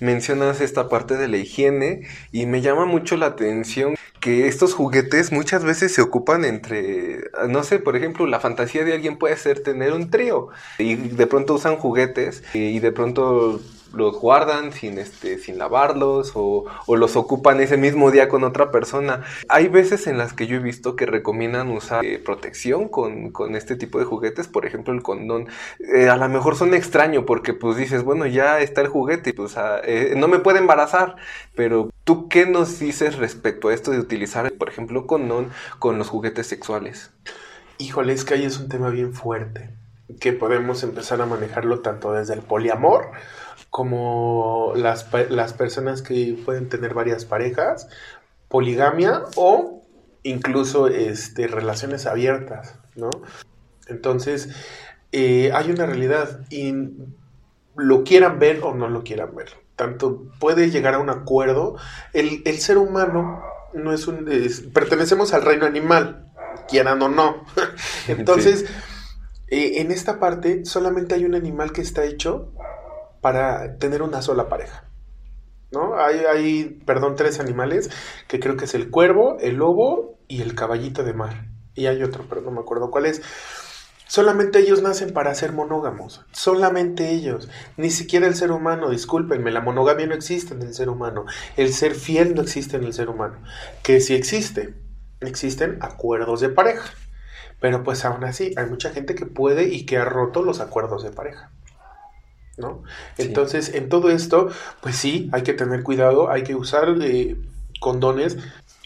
mencionas esta parte de la higiene y me llama mucho la atención que estos juguetes muchas veces se ocupan entre, no sé, por ejemplo, la fantasía de alguien puede ser tener un trío y de pronto usan juguetes y de pronto los guardan sin, este, sin lavarlos o, los ocupan ese mismo día con otra persona. Hay veces en las que yo he visto que recomiendan usar eh, protección con, este tipo de juguetes, por ejemplo el condón. Eh, a lo mejor son extraño porque pues dices, bueno, ya está el juguete pues eh, no me puede embarazar, pero ¿tú qué nos dices respecto a esto de utilizar, por ejemplo, condón con los juguetes sexuales? Híjole, es que ahí es un tema bien fuerte que podemos empezar a manejarlo tanto desde el poliamor como las, las personas que pueden tener varias parejas, poligamia o incluso este, relaciones abiertas, ¿no? Entonces, eh, hay una realidad y lo quieran ver o no lo quieran ver. Tanto puede llegar a un acuerdo. El, ser humano no es un... pertenecemos al reino animal, quieran o no. Entonces, eh, en esta parte solamente hay un animal que está hecho para tener una sola pareja. ¿No? Hay, hay, perdón, tres animales, que creo que es el cuervo, el lobo y el caballito de mar. Y hay otro, pero no me acuerdo cuál es. Solamente ellos nacen para ser monógamos, solamente ellos, ni siquiera el ser humano, discúlpenme, la monogamia no existe en el ser humano, el ser fiel no existe en el ser humano, que si existe, existen acuerdos de pareja, pero pues aún así hay mucha gente que puede y que ha roto los acuerdos de pareja. ¿No? Entonces, en todo esto, pues sí, hay que tener cuidado, hay que usar eh, condones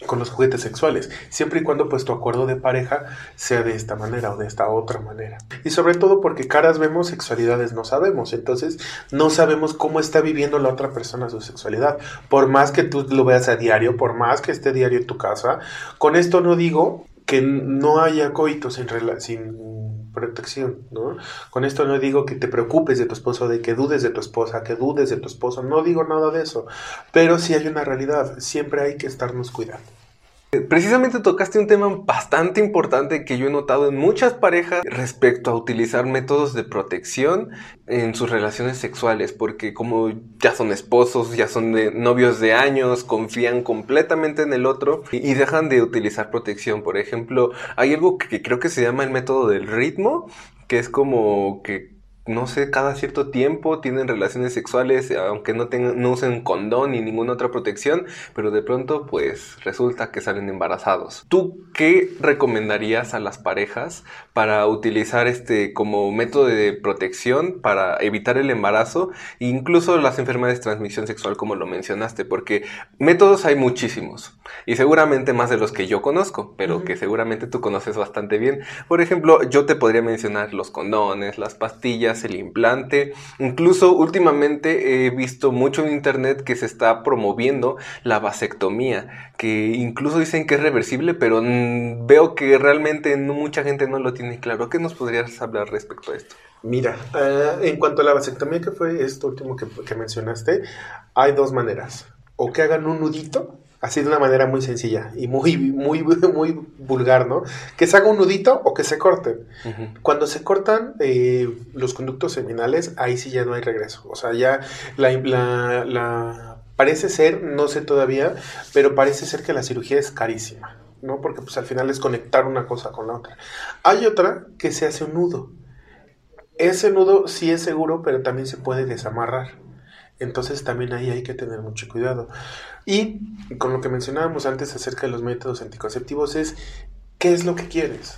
con los juguetes sexuales, siempre y cuando pues tu acuerdo de pareja sea de esta manera o de esta otra manera. Y sobre todo porque caras vemos, sexualidades no sabemos, entonces no sabemos cómo está viviendo la otra persona su sexualidad. Por más que tú lo veas a diario, por más que esté diario en tu casa, con esto no digo que no haya coitos sin, sin protección, ¿no? Con esto no digo que te preocupes de tu esposo, de que dudes de tu esposa, que dudes de tu esposo, no digo nada de eso, pero sí hay una realidad, siempre hay que estarnos cuidando. Precisamente tocaste un tema bastante importante que yo he notado en muchas parejas respecto a utilizar métodos de protección en sus relaciones sexuales, porque como ya son esposos, ya son novios de años, confían completamente en el otro y, dejan de utilizar protección. Por ejemplo, hay algo que creo que se llama el método del ritmo, que es como que no sé, cada cierto tiempo tienen relaciones sexuales, aunque no, tengan, no usen condón ni ninguna otra protección, pero de pronto pues resulta que salen embarazados. ¿Tú qué recomendarías a las parejas para utilizar este como método de protección para evitar el embarazo incluso las enfermedades de transmisión sexual como lo mencionaste? Porque métodos hay muchísimos y seguramente más de los que yo conozco, pero que seguramente tú conoces bastante bien. Por ejemplo, yo te podría mencionar los condones, las pastillas, el implante. Incluso últimamente he visto mucho en internet que se está promoviendo la vasectomía, que incluso dicen que es reversible, pero veo que realmente no, mucha gente no lo tiene claro. ¿Qué nos podrías hablar respecto a esto? Mira, eh, en cuanto a la vasectomía, que fue esto último que, que mencionaste, hay dos maneras. O que hagan un nudito así de una manera muy sencilla y muy, muy, muy vulgar, ¿no? Que se haga un nudito o que se corten. Cuando se cortan eh, los conductos seminales, ahí sí ya no hay regreso. O sea, ya la, la, parece ser, no sé todavía, pero parece ser que la cirugía es carísima, ¿no? Porque pues al final es conectar una cosa con la otra. Hay otra que se hace un nudo. Ese nudo sí es seguro, pero también se puede desamarrar. Entonces también ahí hay que tener mucho cuidado. Y con lo que mencionábamos antes acerca de los métodos anticonceptivos es, ¿qué es lo que quieres?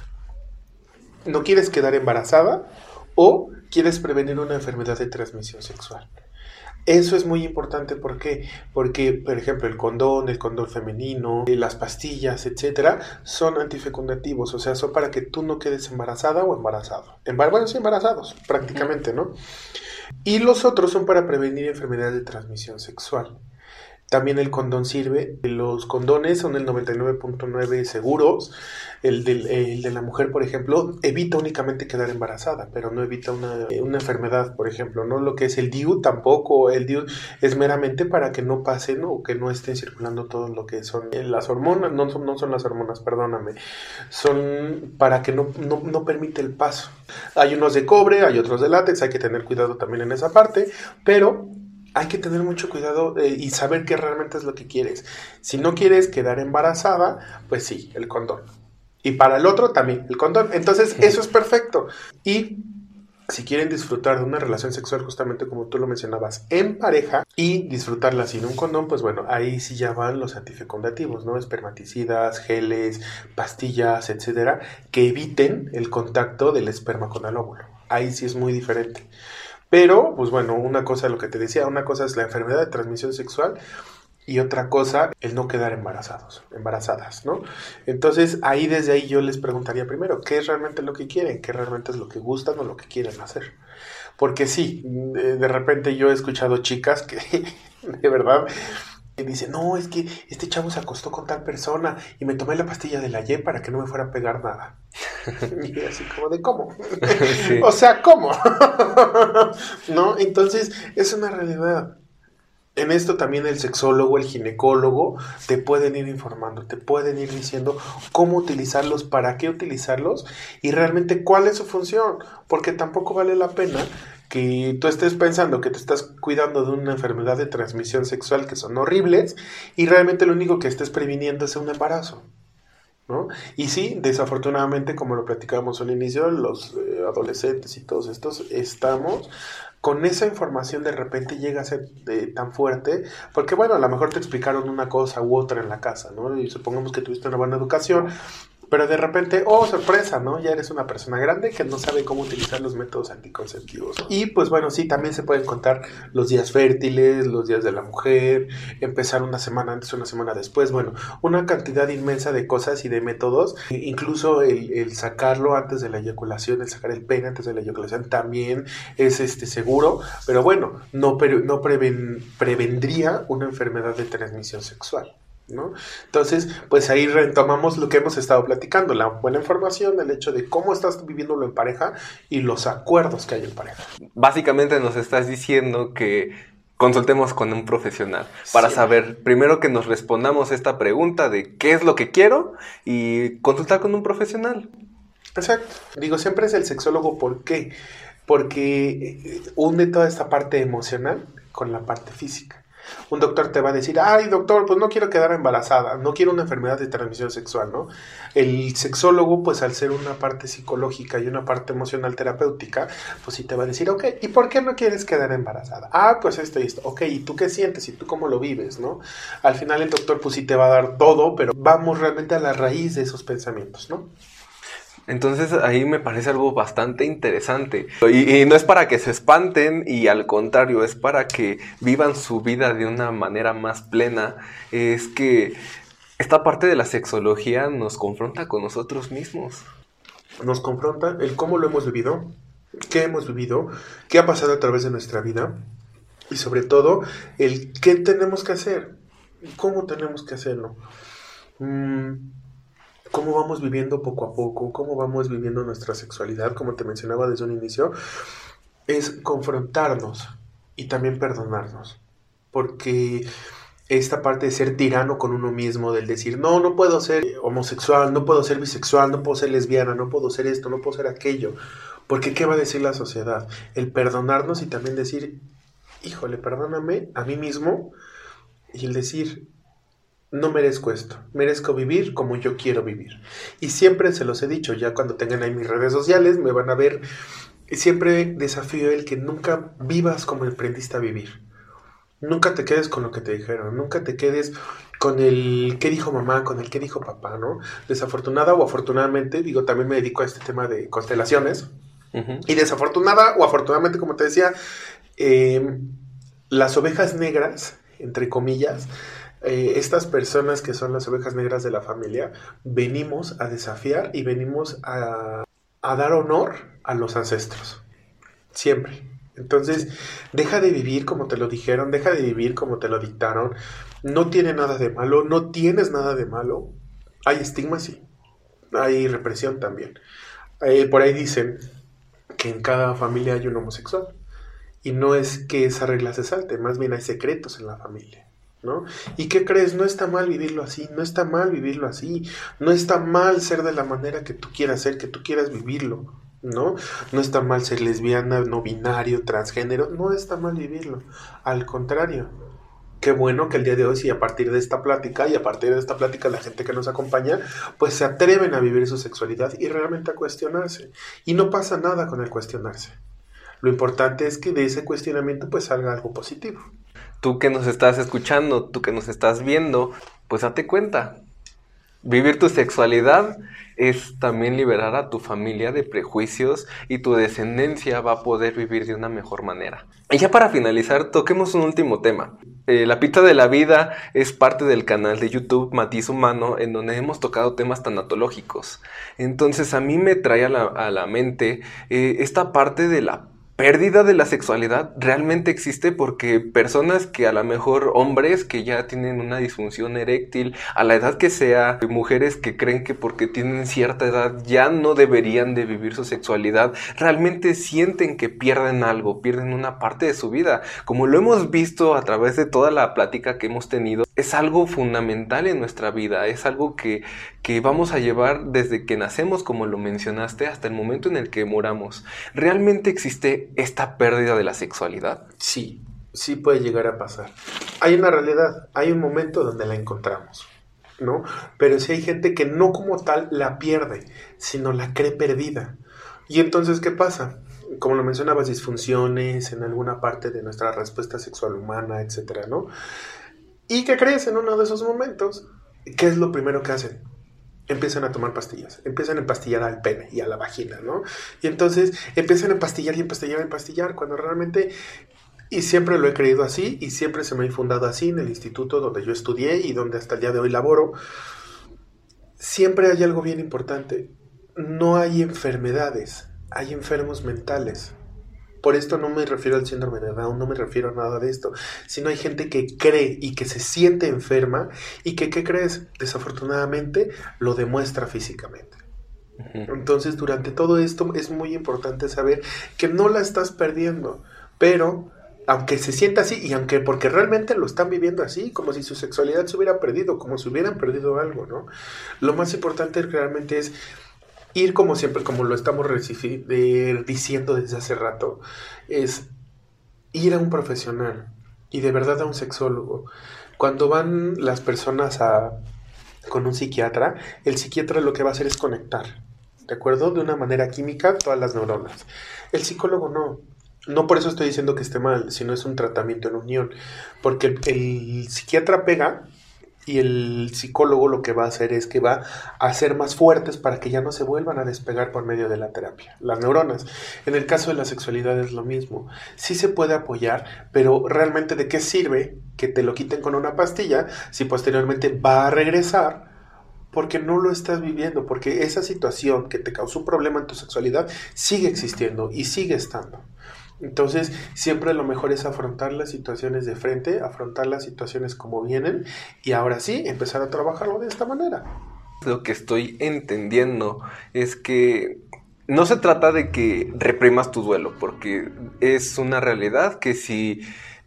¿No quieres quedar embarazada o quieres prevenir una enfermedad de transmisión sexual? Eso es muy importante, ¿por qué? Porque, por ejemplo, el condón, el condón femenino, las pastillas, etcétera, son antifecundativos, o sea, son para que tú no quedes embarazada o embarazado. Bueno, sí, embarazados, prácticamente, ¿no? Y los otros son para prevenir enfermedades de transmisión sexual. También el condón sirve. Los condones son el 99.9 seguros. El de, la mujer, por ejemplo, evita únicamente quedar embarazada, pero no evita una, enfermedad, por ejemplo. No lo que es el DIU tampoco. El DIU es meramente para que no pasen o que no estén circulando todo lo que son las hormonas. No son, no son las hormonas, perdóname. Son para que no, no, no permite el paso. Hay unos de cobre, hay otros de látex. Hay que tener cuidado también en esa parte. Pero hay que tener mucho cuidado eh, y saber qué realmente es lo que quieres. Si no quieres quedar embarazada, pues sí, el condón. Y para el otro también, el condón. Entonces, eso es perfecto. Y si quieren disfrutar de una relación sexual, justamente como tú lo mencionabas, en pareja y disfrutarla sin un condón, pues bueno, ahí sí ya van los antifecundativos, ¿no? Espermaticidas, geles, pastillas, etcétera, que eviten el contacto del esperma con el óvulo. Ahí sí es muy diferente. Pero, pues bueno, una cosa, lo que te decía, una cosa es la enfermedad de transmisión sexual y otra cosa, el no quedar embarazados, embarazadas, ¿no? Entonces, ahí desde ahí yo les preguntaría primero, ¿qué es realmente lo que quieren? ¿Qué realmente es lo que gustan o lo que quieren hacer? Porque sí, de repente yo he escuchado chicas que de verdad dice, no, es que este chavo se acostó con tal persona y me tomé la pastilla de la Y para que no me fuera a pegar nada. y así como de cómo. o sea, ¿cómo? ¿No? Entonces, es una realidad. En esto también el sexólogo, el ginecólogo, te pueden ir informando, te pueden ir diciendo cómo utilizarlos, para qué utilizarlos y realmente cuál es su función, porque tampoco vale la pena que tú estés pensando que te estás cuidando de una enfermedad de transmisión sexual que son horribles y realmente lo único que estés previniendo es un embarazo. ¿no? Y sí, desafortunadamente, como lo platicábamos al inicio, los eh, adolescentes y todos estos estamos con esa información de repente llega a ser tan fuerte, porque bueno, a lo mejor te explicaron una cosa u otra en la casa, ¿no? Y supongamos que tuviste una buena educación, pero de repente, oh, sorpresa, ¿no? Ya eres una persona grande que no sabe cómo utilizar los métodos anticonceptivos. Y pues bueno, sí, también se pueden contar los días fértiles, los días de la mujer, empezar una semana antes, una semana después. Bueno, una cantidad inmensa de cosas y de métodos. Incluso el, sacarlo antes de la eyaculación, el sacar el pene antes de la eyaculación también es este seguro. Pero bueno, no, no prevendría una enfermedad de transmisión sexual. ¿No? Entonces, pues ahí retomamos lo que hemos estado platicando, la buena información, el hecho de cómo estás viviéndolo en pareja y los acuerdos que hay en pareja. Básicamente nos estás diciendo que consultemos con un profesional para saber, primero que nos respondamos esta pregunta de qué es lo que quiero y consultar con un profesional. Exacto. Digo, siempre es el sexólogo, ¿por qué? Porque une toda esta parte emocional con la parte física. Un doctor te va a decir, ay doctor, pues no quiero quedar embarazada, no quiero una enfermedad de transmisión sexual, ¿no? El sexólogo, pues al ser una parte psicológica y una parte emocional terapéutica, pues sí te va a decir, ok, ¿y por qué no quieres quedar embarazada? Ah, pues esto y esto, ok, ¿y tú qué sientes? ¿Y tú cómo lo vives, no? Al final el doctor, pues sí te va a dar todo, pero vamos realmente a la raíz de esos pensamientos, ¿no? Entonces ahí me parece algo bastante interesante. Y, no es para que se espanten y al contrario, es para que vivan su vida de una manera más plena. Es que esta parte de la sexología nos confronta con nosotros mismos. Nos confronta el cómo lo hemos vivido, qué hemos vivido, qué ha pasado a través de nuestra vida y sobre todo el qué tenemos que hacer, cómo tenemos que hacerlo. Mm, cómo vamos viviendo poco a poco, cómo vamos viviendo nuestra sexualidad, como te mencionaba desde un inicio, es confrontarnos y también perdonarnos. Porque esta parte de ser tirano con uno mismo, del decir, no, no puedo ser homosexual, no puedo ser bisexual, no puedo ser lesbiana, no puedo ser esto, no puedo ser aquello. Porque ¿qué va a decir la sociedad? El perdonarnos y también decir, híjole, perdóname a mí mismo. Y el decir, no merezco esto, merezco vivir como yo quiero vivir. Y siempre se los he dicho, ya cuando tengan ahí mis redes sociales me van a ver, siempre desafío el que nunca vivas como aprendiste a vivir. Nunca te quedes con lo que te dijeron, nunca te quedes con el qué dijo mamá, con el qué dijo papá, ¿no? Desafortunada o afortunadamente, digo, también me dedico a este tema de constelaciones. Y desafortunada o afortunadamente, como te decía, em, las ovejas negras, entre comillas, eh, estas personas que son las ovejas negras de la familia, venimos a desafiar y venimos a, dar honor a los ancestros. Siempre. Entonces, deja de vivir como te lo dijeron, deja de vivir como te lo dictaron. No tiene nada de malo, no tienes nada de malo. Hay estigma, sí. Hay represión también. Eh, por ahí dicen que en cada familia hay un homosexual. Y no es que esa regla se salte, más bien hay secretos en la familia. ¿No? ¿Y qué crees? No está mal vivirlo así, no está mal vivirlo así, no está mal ser de la manera que tú quieras ser, que tú quieras vivirlo, ¿no? No está mal ser lesbiana, no binario, transgénero, no está mal vivirlo, al contrario. Qué bueno que el día de hoy, si a partir de esta plática y a partir de esta plática la gente que nos acompaña, pues se atreven a vivir su sexualidad y realmente a cuestionarse. Y no pasa nada con el cuestionarse. Lo importante es que de ese cuestionamiento pues salga algo positivo tú que nos estás escuchando, tú que nos estás viendo, pues date cuenta. Vivir tu sexualidad es también liberar a tu familia de prejuicios y tu descendencia va a poder vivir de una mejor manera. Y ya para finalizar, toquemos un último tema. Eh, la pita de la vida es parte del canal de YouTube Matiz Humano en donde hemos tocado temas tanatológicos. Entonces a mí me trae a la, mente eh, esta parte de la pérdida de la sexualidad realmente existe porque personas que a lo mejor hombres que ya tienen una disfunción eréctil a la edad que sea, mujeres que creen que porque tienen cierta edad ya no deberían de vivir su sexualidad, realmente sienten que pierden algo, pierden una parte de su vida. Como lo hemos visto a través de toda la plática que hemos tenido, es algo fundamental en nuestra vida, es algo que, que vamos a llevar desde que nacemos, como lo mencionaste, hasta el momento en el que moramos. ¿Realmente existe esta pérdida de la sexualidad? Sí, sí puede llegar a pasar. Hay una realidad, hay un momento donde la encontramos, ¿no? Pero si hay gente que no como tal la pierde, sino la cree perdida. Y entonces, ¿qué pasa? Como lo mencionabas, disfunciones en alguna parte de nuestra respuesta sexual humana, etcétera, ¿no? ¿Y qué crees en uno de esos momentos? ¿Qué es lo primero que hacen? Empiezan a tomar pastillas, empiezan a empastillar al pene y a la vagina, ¿no? Y entonces empiezan a empastillar y empastillar y empastillar, cuando realmente, y siempre lo he creído así, y siempre se me ha infundado así en el instituto donde yo estudié y donde hasta el día de hoy laboro, siempre hay algo bien importante, no hay enfermedades, hay enfermos mentales. Por esto no me refiero al síndrome de Down, no me refiero a nada de esto, sino hay gente que cree y que se siente enferma y que, ¿qué crees? Desafortunadamente lo demuestra físicamente. Entonces, durante todo esto es muy importante saber que no la estás perdiendo, pero aunque se sienta así y aunque porque realmente lo están viviendo así, como si su sexualidad se hubiera perdido, como si hubieran perdido algo, ¿no? Lo más importante realmente es ir como siempre, como lo estamos diciendo desde hace rato, es ir a un profesional. y de verdad a un sexólogo. Cuando van las personas a, con un psiquiatra, el psiquiatra lo que va a hacer es conectar, ¿de acuerdo? De una manera química todas las neuronas. El psicólogo no. No por eso estoy diciendo que esté mal, sino es un tratamiento en unión. Porque el, el psiquiatra pega y el psicólogo lo que va a hacer es que va a hacer más fuertes para que ya no se vuelvan a despegar por medio de la terapia, las neuronas. En el caso de la sexualidad es lo mismo. Sí se puede apoyar, pero realmente de qué sirve que te lo quiten con una pastilla si posteriormente va a regresar porque no lo estás viviendo, porque esa situación que te causó un problema en tu sexualidad sigue existiendo y sigue estando. Entonces, siempre lo mejor es afrontar las situaciones de frente, afrontar las situaciones como vienen y ahora sí, empezar a trabajarlo de esta manera. Lo que estoy entendiendo es que no se trata de que reprimas tu duelo, porque es una realidad que si,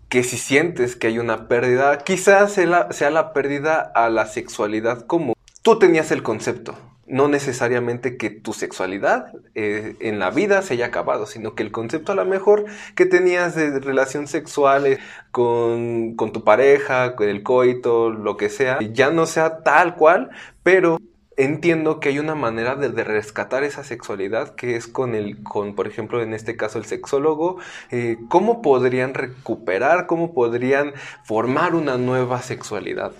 que si sientes que hay una pérdida, quizás sea la, sea la pérdida a la sexualidad como tú tenías el concepto no necesariamente que tu sexualidad eh, en la vida se haya acabado, sino que el concepto a lo mejor que tenías de relación sexual eh, con, con, tu pareja, con el coito, lo que sea, ya no sea tal cual, pero entiendo que hay una manera de, rescatar esa sexualidad que es con el, con, por ejemplo, en este caso el sexólogo, eh, cómo podrían recuperar, cómo podrían formar una nueva sexualidad.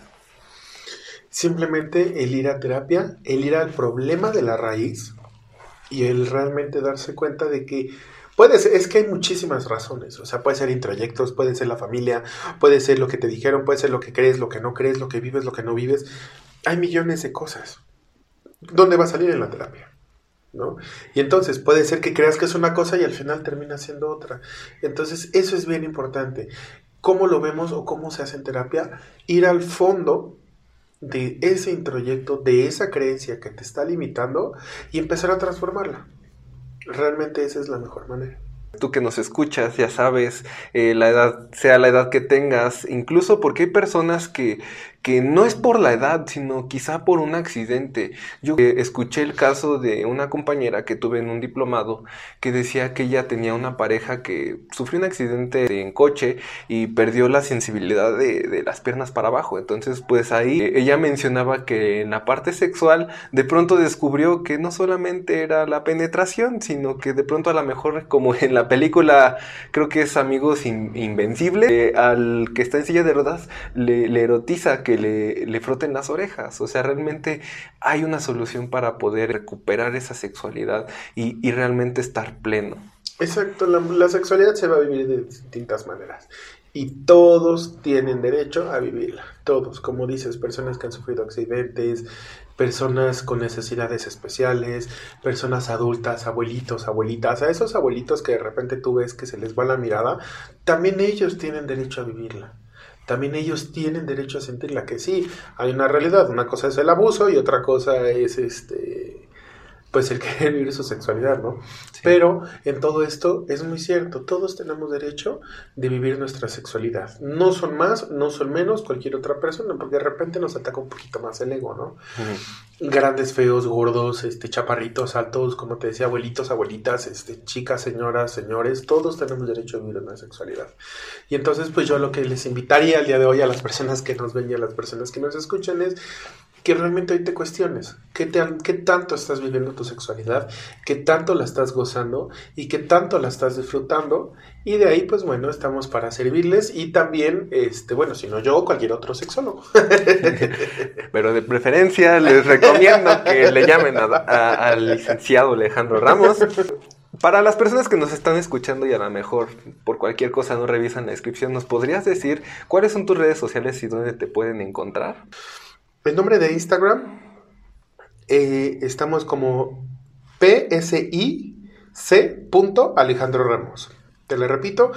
Simplemente el ir a terapia, el ir al problema de la raíz y el realmente darse cuenta de que puede ser, es que hay muchísimas razones, o sea, puede ser introyectos, puede ser la familia, puede ser lo que te dijeron, puede ser lo que crees, lo que no crees, lo que vives, lo que no vives. Hay millones de cosas. ¿Dónde va a salir en la terapia? ¿No? Y entonces puede ser que creas que es una cosa y al final termina siendo otra. Entonces, eso es bien importante. ¿Cómo lo vemos o cómo se hace en terapia? Ir al fondo de ese introyecto, de esa creencia que te está limitando y empezar a transformarla. Realmente esa es la mejor manera. Tú que nos escuchas, ya sabes, eh, la edad, sea la edad que tengas, incluso porque hay personas que, que no es por la edad, sino quizá por un accidente. Yo escuché el caso de una compañera que tuve en un diplomado que decía que ella tenía una pareja que sufrió un accidente en coche y perdió la sensibilidad de, las piernas para abajo. Entonces, pues ahí ella mencionaba que en la parte sexual de pronto descubrió que no solamente era la penetración, sino que de pronto a lo mejor como en la película creo que es Amigos Invencibles, eh, al que está en silla de ruedas le, le erotiza que le, froten las orejas. O sea, realmente hay una solución para poder recuperar esa sexualidad y, realmente estar pleno. Exacto, la, sexualidad se va a vivir de distintas maneras y todos tienen derecho a vivirla. Todos, como dices, personas que han sufrido accidentes, personas con necesidades especiales, personas adultas, abuelitos, abuelitas, a esos abuelitos que de repente tú ves que se les va la mirada, también ellos tienen derecho a vivirla también ellos tienen derecho a sentirla, que sí, hay una realidad, una cosa es el abuso y otra cosa es este pues el querer vivir su sexualidad, ¿no? Pero en todo esto es muy cierto, todos tenemos derecho de vivir nuestra sexualidad. No son más, no son menos cualquier otra persona, porque de repente nos ataca un poquito más el ego, ¿no? Grandes, feos, gordos, este, chaparritos, altos, como te decía, abuelitos, abuelitas, este, chicas, señoras, señores, todos tenemos derecho a vivir una sexualidad. Y entonces, pues yo lo que les invitaría al día de hoy a las personas que nos ven y a las personas que nos escuchan es que realmente hoy te cuestiones qué, qué tanto estás viviendo tu sexualidad, qué tanto la estás gozando y qué tanto la estás disfrutando. Y de ahí, pues bueno, estamos para servirles y también, este, bueno, si no yo, cualquier otro sexólogo. Pero de preferencia les recomiendo que le llamen al licenciado Alejandro Ramos. Para las personas que nos están escuchando y a lo mejor por cualquier cosa no revisan la descripción, ¿nos podrías decir cuáles son tus redes sociales y dónde te pueden encontrar? El nombre de Instagram, eh, estamos como PSIC. Alejandro Ramos. Te lo repito.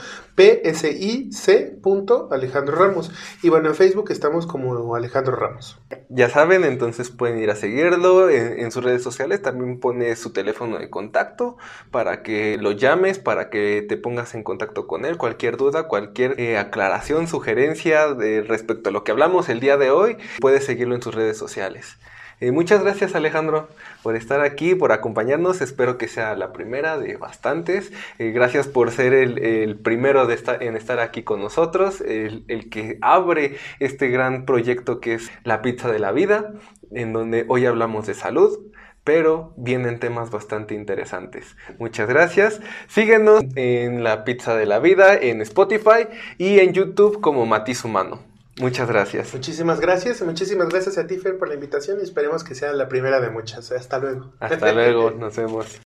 Alejandro Ramos. Y bueno, en Facebook estamos como Alejandro Ramos. Ya saben, entonces pueden ir a seguirlo en, sus redes sociales. También pone su teléfono de contacto para que lo llames, para que te pongas en contacto con él. Cualquier duda, cualquier eh, aclaración, sugerencia de respecto a lo que hablamos el día de hoy, puedes seguirlo en sus redes sociales. Eh, muchas gracias Alejandro por estar aquí, por acompañarnos. Espero que sea la primera de bastantes. Eh, gracias por ser el, primero de estar, en estar aquí con nosotros, el, el, que abre este gran proyecto que es la pizza de la vida, en donde hoy hablamos de salud, pero vienen temas bastante interesantes. Muchas gracias. Síguenos en la pizza de la vida, en Spotify y en YouTube como Matiz Humano. Muchas gracias. Muchísimas gracias, muchísimas gracias a ti, Fer, por la invitación y esperemos que sea la primera de muchas. Hasta luego. Hasta luego, nos vemos.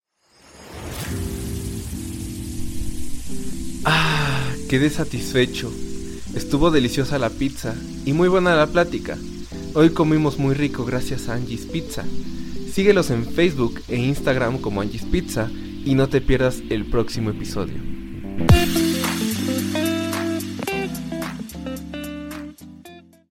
Ah, quedé satisfecho. Estuvo deliciosa la pizza y muy buena la plática. Hoy comimos muy rico gracias a Angie's Pizza. Síguelos en Facebook e Instagram como Angie's Pizza y no te pierdas el próximo episodio.